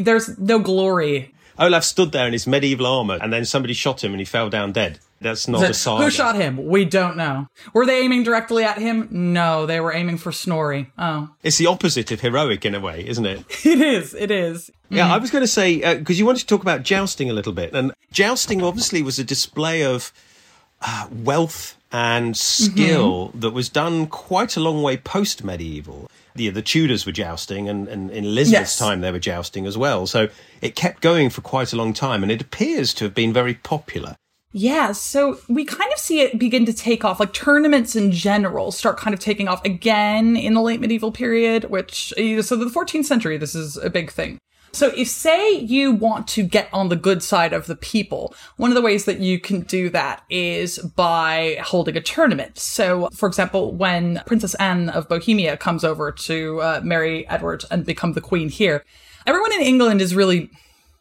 there's no glory. Olaf stood there in his medieval armor, and then somebody shot him, and he fell down dead. That's not a saga. Who shot him? We don't know. Were they aiming directly at him? No, they were aiming for Snorri. Oh. It's the opposite of heroic in a way, isn't it? It is. It is. Yeah, mm. I was going to say uh, because you wanted to talk about jousting a little bit, and jousting obviously was a display of uh, wealth and skill mm-hmm. that was done quite a long way post medieval. The, the Tudors were jousting, and, and in Elizabeth's Yes. time they were jousting as well. So it kept going for quite a long time, and it appears to have been very popular. Yeah, so we kind of see it begin to take off. Like tournaments in general start kind of taking off again in the late medieval period, which, so the 14th century, this is a big thing. So if say you want to get on the good side of the people, one of the ways that you can do that is by holding a tournament. So for example, when Princess Anne of Bohemia comes over to uh, marry Edward and become the queen here, everyone in England is really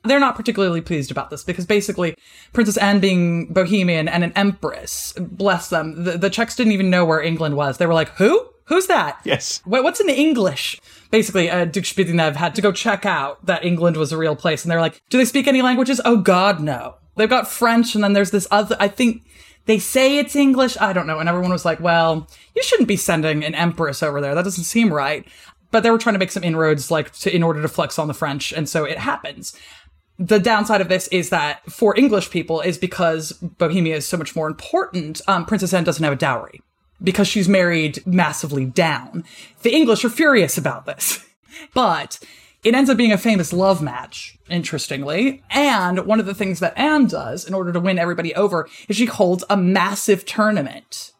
they're not particularly pleased about this because basically Princess Anne being Bohemian and an empress, bless them, the, the Czechs didn't even know where England was. They were like, who? Who's that? Yes. Wait, what's in English? Basically, uh, Duke Shpitinev had to go check out that England was a real place. And they're like, do they speak any languages? Oh, God, no. They've got French, and then there's this other, I think they say it's English. I don't know. And everyone was like, well, you shouldn't be sending an empress over there. That doesn't seem right. But they were trying to make some inroads, like, to, in order to flex on the French. And so it happens the downside of this is that for English people is because Bohemia is so much more important. Um, Princess Anne doesn't have a dowry because she's married massively down. The English are furious about this, but it ends up being a famous love match, interestingly. And one of the things that Anne does in order to win everybody over is she holds a massive tournament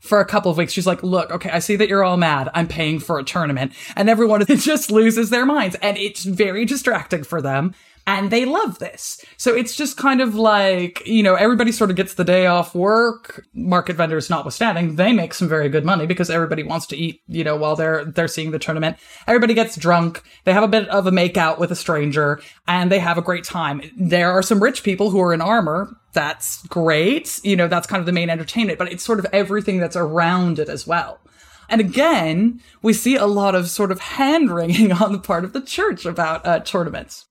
for a couple of weeks. She's like, look, okay, I see that you're all mad. I'm paying for a tournament. And everyone just loses their minds. And it's very distracting for them and they love this. So it's just kind of like, you know, everybody sort of gets the day off work, market vendors notwithstanding, they make some very good money because everybody wants to eat, you know, while they're they're seeing the tournament. Everybody gets drunk, they have a bit of a make out with a stranger, and they have a great time. There are some rich people who are in armor. That's great. You know, that's kind of the main entertainment, but it's sort of everything that's around it as well. And again, we see a lot of sort of hand wringing on the part of the church about uh, tournaments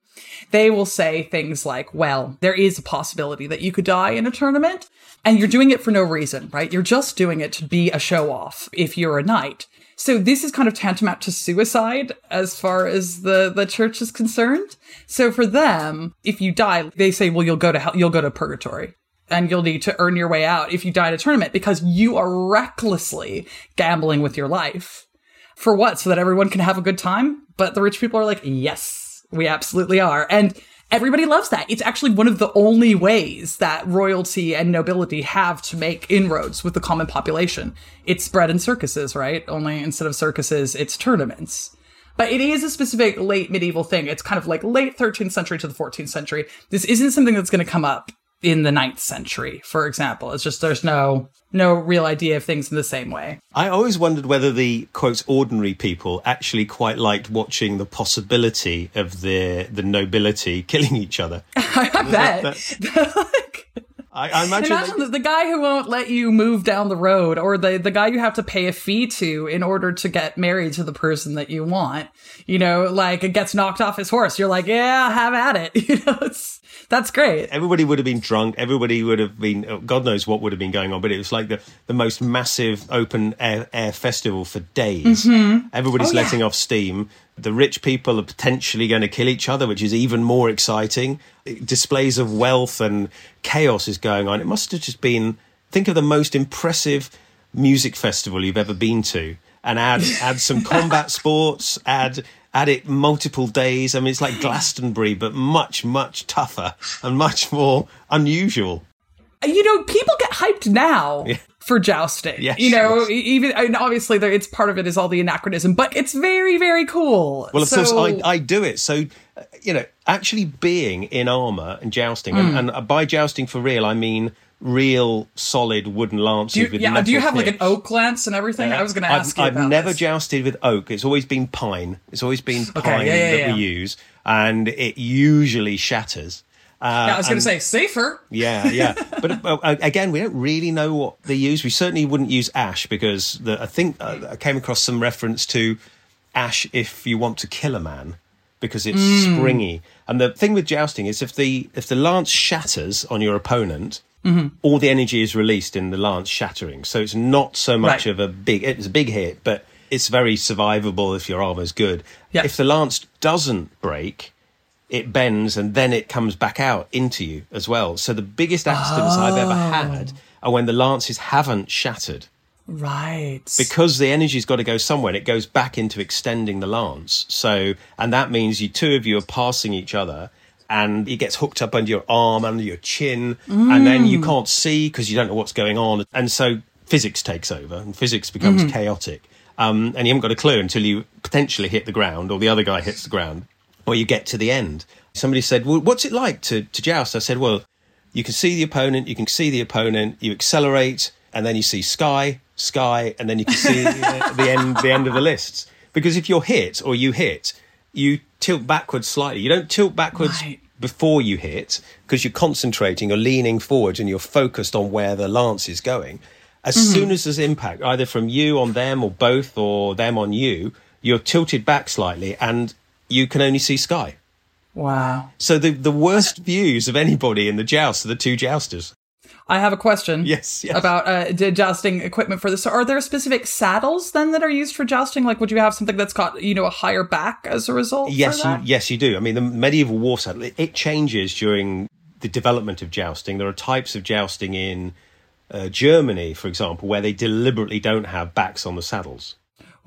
they will say things like, well, there is a possibility that you could die in a tournament and you're doing it for no reason, right? You're just doing it to be a show off if you're a knight. So this is kind of tantamount to suicide as far as the, the church is concerned. So for them, if you die, they say, well, you'll go to hell, you'll go to purgatory and you'll need to earn your way out if you die in a tournament because you are recklessly gambling with your life. For what? So that everyone can have a good time? But the rich people are like, yes, we absolutely are. And everybody loves that. It's actually one of the only ways that royalty and nobility have to make inroads with the common population. It's bread and circuses, right? Only instead of circuses, it's tournaments. But it is a specific late medieval thing. It's kind of like late 13th century to the 14th century. This isn't something that's going to come up in the 9th century, for example. It's just there's no no real idea of things in the same way. I always wondered whether the quote ordinary people actually quite liked watching the possibility of the the nobility killing each other. I bet. I, I imagine, imagine the, the guy who won't let you move down the road, or the the guy you have to pay a fee to in order to get married to the person that you want. You know, like it gets knocked off his horse. You're like, yeah, have at it. You know, it's that's great. Everybody would have been drunk. Everybody would have been, oh, God knows what would have been going on, but it was like the, the most massive open air, air festival for days. Mm-hmm. Everybody's Oh, yeah. letting off steam. The rich people are potentially going to kill each other, which is even more exciting. Displays of wealth and chaos is going on. It must have just been, think of the most impressive music festival you've ever been to and add, add some combat sports, add, add it multiple days. I mean, it's like Glastonbury, but much, much tougher and much more unusual. you know, people get hyped now for jousting. Yes, you know, yes. even and obviously there, it's part of it is all the anachronism, but it's very very cool. Well, of So- course, I, I do it. So, uh, you know, actually being in armour and jousting, Mm. and, and by jousting for real, I mean real solid wooden lances do you, with yeah, metal do you have like an oak lance and everything? I was going to ask I've, I've never this. jousted with oak. It's always been pine. It's always been Okay, pine yeah, yeah, that yeah. we use, and it usually shatters. Uh, yeah, I was going to say safer. yeah, yeah. But uh, again, we don't really know what they use. We certainly wouldn't use ash because the, I think uh, I came across some reference to ash if you want to kill a man because it's Mm. springy. And the thing with jousting is if the if the lance shatters on your opponent, Mhm. all the energy is released in the lance shattering. So it's not so much Right. of a big. It's a big hit, but it's very survivable if your armor's good. Yeah. If the lance doesn't break, it bends and then it comes back out into you as well. So the biggest accidents I've ever Oh. had are when the lances haven't shattered Right. because the energy's got to go somewhere and it goes back into extending the lance. So, and that means you two of you are passing each other and it gets hooked up under your arm, under your chin, and then you Mm. can't see because you don't know what's going on. And so physics takes over and physics becomes Mhm. chaotic. Um, and you haven't got a clue until you potentially hit the ground or the other guy hits the ground or you get to the end. Somebody said, Well, what's it like to, to joust? I said, Well, you can see the opponent, you can see the opponent, you accelerate, and then you see sky, sky, and then you can see uh, the end the end of the lists. Because if you're hit or you hit, you tilt backwards slightly. You don't tilt backwards before you hit because you're concentrating, you're leaning forward, and you're focused on where the lance is going. As soon as there's impact, either from you on them or both or them on you, you're tilted back slightly and you can only see sky. Wow. So the, the worst views of anybody in the joust are the two jousters. I have a question. Yes, yes. About uh, jousting equipment for this. So, are there specific saddles then that are used for jousting? Like, would you have something that's got you know a higher back as a result? Yes, you, yes, you do. I mean, the medieval war saddle, it, it changes during the development of jousting. There are types of jousting in uh, Germany, for example, where they deliberately don't have backs on the saddles.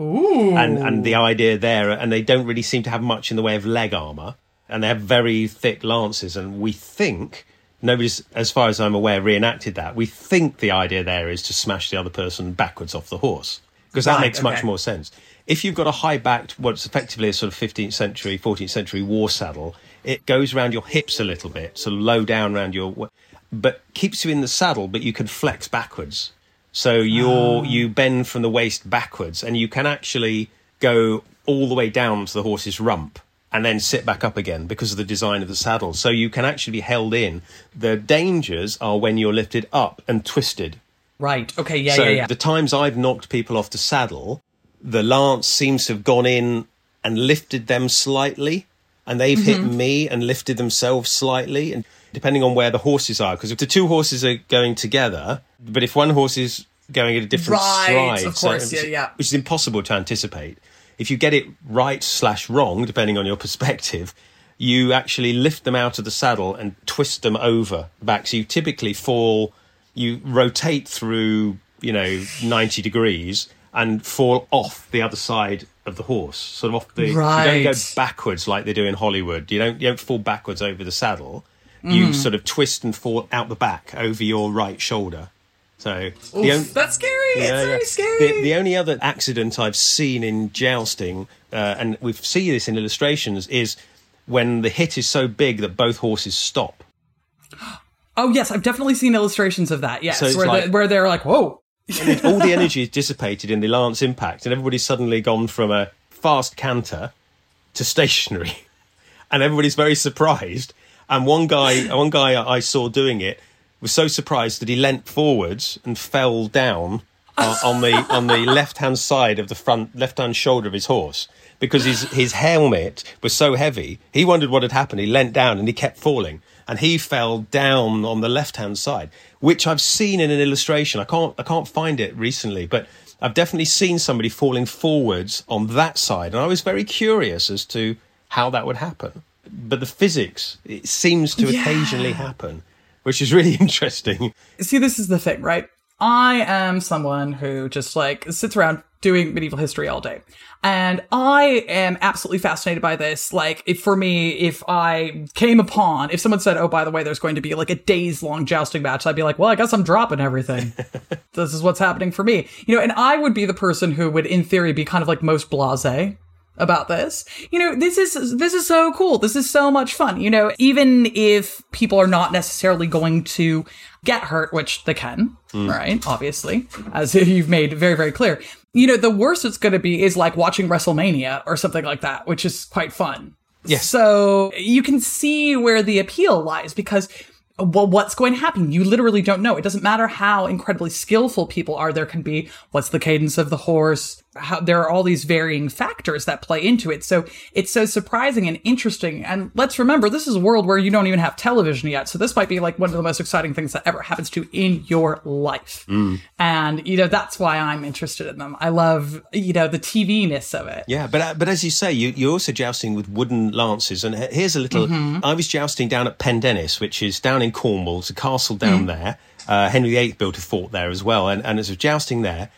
Ooh. And, and the idea there, and they don't really seem to have much in the way of leg armor, and they have very thick lances. And we think, nobody's, as far as I'm aware, reenacted that. We think the idea there is to smash the other person backwards off the horse, because that Right, makes much more sense. If you've got a high backed, what's effectively a sort of 15th century, 14th century war saddle, it goes around your hips a little bit, so low down around your, but keeps you in the saddle, but you can flex backwards. So you're, ah. you bend from the waist backwards and you can actually go all the way down to the horse's rump and then sit back up again because of the design of the saddle. So you can actually be held in. The dangers are when you're lifted up and twisted. Right. Okay. Yeah. so yeah. Yeah. the times I've knocked people off the saddle, the lance seems to have gone in and lifted them slightly, and they've hit Mm-hmm. me and lifted themselves slightly, and depending on where the horses are, because if the two horses are going together, but if one horse is going at a different Right, stride, course, yeah, yeah. which is impossible to anticipate. If you get it right slash wrong, depending on your perspective, you actually lift them out of the saddle and twist them over back. So you typically fall, you rotate through, you know, 90 degrees and fall off the other side of the horse, sort of off the. Right. You don't go backwards like they do in Hollywood. You don't. You don't fall backwards over the saddle. You Mm-hmm. sort of twist and fall out the back over your right shoulder. So Oof, on- that's scary. it's yeah, very scary. The, the only other accident I've seen in jousting, uh, and we see this in illustrations, is when the hit is so big that both horses stop. oh yes, I've definitely seen illustrations of that. Yes, So where like- the, where they're like, whoa. And all the energy is dissipated in the lance impact, and everybody's suddenly gone from a fast canter to stationary, and everybody's very surprised. And one guy, one guy I saw doing it was so surprised that he leant forwards and fell down uh, on the on the left hand side of the front left hand shoulder of his horse because his his helmet was so heavy. He wondered what had happened. He leant down and he kept falling, and he fell down on the left hand side, which I've seen in an illustration. I can't I can't find it recently, but. I've definitely seen somebody falling forwards on that side, and I was very curious as to how that would happen. But the physics, it seems to Yeah. occasionally happen, which is really interesting. See, this is the thing, right? I am someone who just like sits around doing medieval history all day. And I am absolutely fascinated by this. Like, if for me, if I came upon, if someone said, oh, by the way, there's going to be like a days long jousting match, I'd be like, well, I guess I'm dropping everything. this is what's happening for me. You know, and I would be the person who would, in theory, be kind of like most blase about this. You know, this is this is so cool. This is so much fun. You know, even if people are not necessarily going to get hurt, which they can, mm. right? Obviously, as you've made very very clear. You know, the worst it's going to be is like watching WrestleMania or something like that, which is quite fun. Yes. So you can see where the appeal lies because well, what's going to happen? You literally don't know. It doesn't matter how incredibly skillful people are. There can be what's the cadence of the horse. How there are all these varying factors that play into it. So it's so surprising and interesting. And let's remember, this is a world where you don't even have television yet. So this might be like one of the most exciting things that ever happens to you in your life. And you know that's why I'm interested in them. I love you know the TV ness of it. Yeah, but uh, but as you say, you, you're also jousting with wooden lances. And here's a little. Mm-hmm. I was jousting down at Pendennis, which is down in Cornwall. It's a castle down Mm. there. Uh, Henry VIII built a fort there as well. And, and as of jousting there,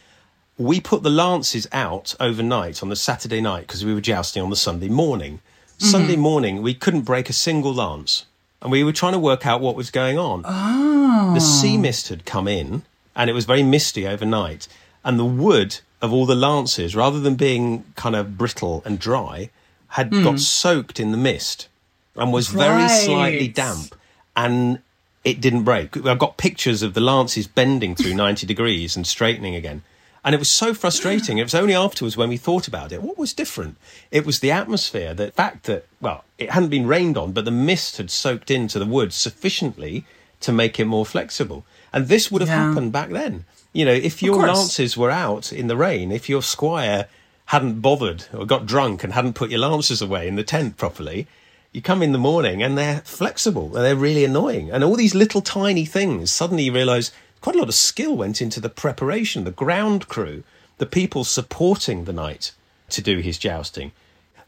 we put the lances out overnight on the Saturday night because we were jousting on the Sunday morning. Sunday Mm-hmm. morning, we couldn't break a single lance. And we were trying to work out what was going on. Oh. The sea mist had come in, and it was very misty overnight. And the wood of all the lances, rather than being kind of brittle and dry, had got soaked in the mist and was very slightly damp. And it didn't break. I've got pictures of the lances bending through 90 degrees and straightening again. And it was so frustrating. It was only afterwards when we thought about it. What was different? It was the atmosphere, the fact that, well, it hadn't been rained on, but the mist had soaked into the wood sufficiently to make it more flexible. And this would have Yeah. happened back then. You know, if your lances were out in the rain, if your squire hadn't bothered or got drunk and hadn't put your lances away in the tent properly, you come in the morning and they're flexible and they're really annoying. And all these little tiny things, suddenly you realise quite a lot of skill went into the preparation, the ground crew, the people supporting the knight to do his jousting.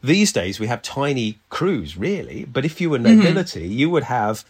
These days we have tiny crews, really, but if you were Mm-hmm. nobility, you would have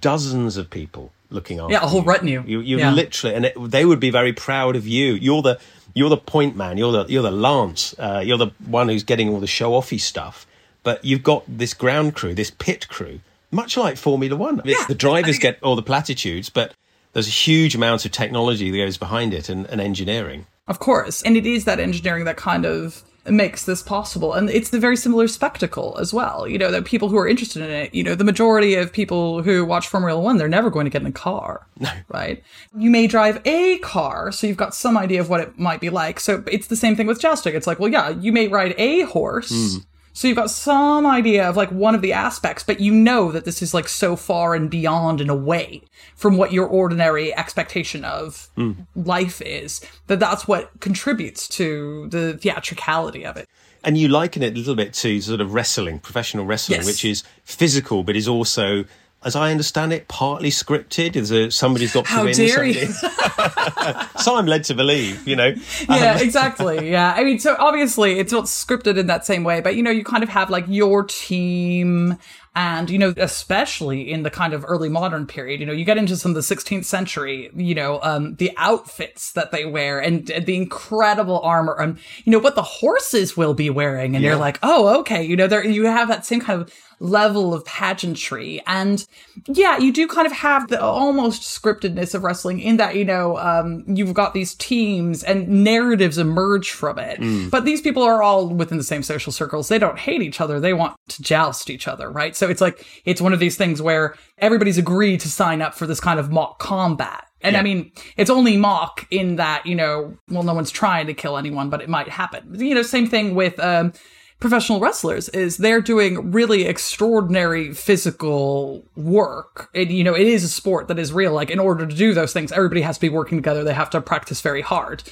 dozens of people looking after Yeah, a whole you. retinue. You, you Yeah. literally, and it, they would be very proud of you. You're the you're the point man. You're the you're the lance. Uh, you're the one who's getting all the show offy stuff. But you've got this ground crew, this pit crew, much like Formula One. Yeah, the drivers get all the platitudes, but there's a huge amount of technology that goes behind it and, and engineering. Of course. And it is that engineering that kind of makes this possible. And it's the very similar spectacle as well. You know, that people who are interested in it, you know, the majority of people who watch Formula One, they're never going to get in a car. No. Right? You may drive a car, so you've got some idea of what it might be like. So it's the same thing with jousting. It's like, well, yeah, you may ride a horse. Hmm. So you've got some idea of like one of the aspects, but you know that this is like so far and beyond and away from what your ordinary expectation of hmm. life is that that's what contributes to the theatricality of it. And you liken it a little bit to sort of wrestling, professional wrestling, Yes. which is physical, but is also, as I understand it, partly scripted. Is a, somebody's got to How win. dare you. so I'm led to believe, you know. yeah, exactly. Yeah. I mean, so obviously it's not scripted in that same way, but you know, you kind of have like your team and, you know, especially in the kind of early modern period, you know, you get into some of the 16th century, you know, um, the outfits that they wear and, and the incredible armor and, you know, what the horses will be wearing. And you're like, oh, okay. You know, there, you have that same kind of level of pageantry. And yeah, you do kind of have the almost scriptedness of wrestling in that, you know, um, you've got these teams and narratives emerge from it. But these people are all within the same social circles. They don't hate each other. They want to joust each other, right? So it's like, it's one of these things where everybody's agreed to sign up for this kind of mock combat. And I mean, it's only mock in that, you know, well, no one's trying to kill anyone, but it might happen. You know, same thing with, um, professional wrestlers is they're doing really extraordinary physical work. And, you know, it is a sport that is real. Like, in order to do those things, everybody has to be working together. They have to practice very hard.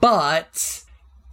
But,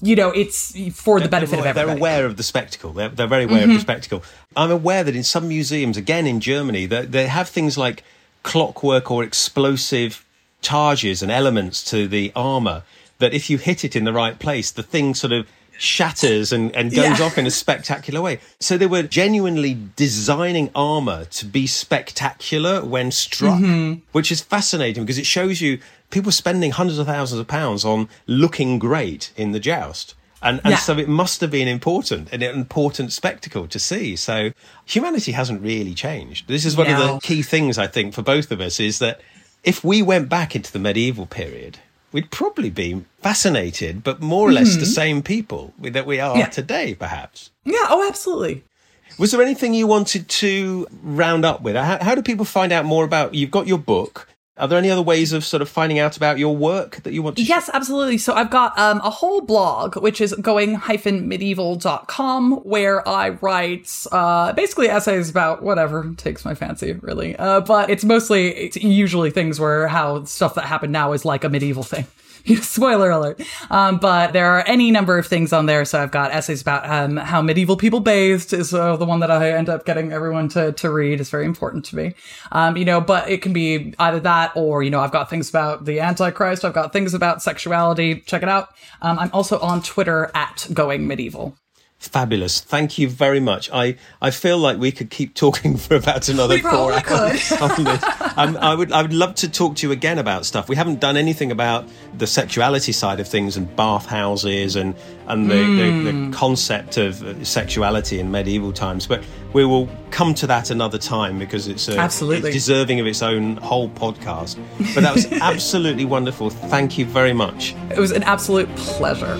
you know, it's for the benefit of they're, everybody. they're aware of the spectacle. They're, they're very aware of the mm-hmm. spectacle. I'm aware that in some museums, again in Germany, they have things like clockwork or explosive charges and elements to the armor that if you hit it in the right place, the thing sort of shatters and, and goes Yeah. off in a spectacular way. So they were genuinely designing armor to be spectacular when struck, Mm-hmm. which is fascinating because it shows you people spending hundreds of thousands of pounds on looking great in the joust. And, and Yeah. so it must have been important, an important spectacle to see. So humanity hasn't really changed. This is one of the key things I think for both of us is that if we went back into the medieval period, we'd probably be fascinated, but more or less the same people that we are Mm-hmm. Yeah. today, perhaps. yeah. Oh, absolutely. Was there anything you wanted to round up with? How, how do people find out more about? You've got your book. Are there any other ways of sort of finding out about your work that you want to? Yes, absolutely. So I've got um, a whole blog, which is going-medieval.com, where I write uh, basically essays about whatever takes my fancy, really. Uh, but it's mostly, it's usually things where how stuff that happened now is like a medieval thing. Spoiler alert. Um, but there are any number of things on there. So I've got essays about um, how medieval people bathed is uh, the one that I end up getting everyone to, to read. It's very important to me. Um, you know, but it can be either that or, you know, I've got things about the Antichrist. I've got things about sexuality. Check it out. Um, I'm also on Twitter at going medieval. Fabulous. Thank you very much. I, I feel like we could keep talking for about another We four hours on this. Um, I would I would love to talk to you again about stuff. We haven't done anything about the sexuality side of things and bathhouses and and the, the, the concept of uh, sexuality in medieval times. But we will come to that another time because it's, uh, Absolutely. it's deserving of its own whole podcast. But that was absolutely wonderful. Thank you very much. It was an absolute pleasure.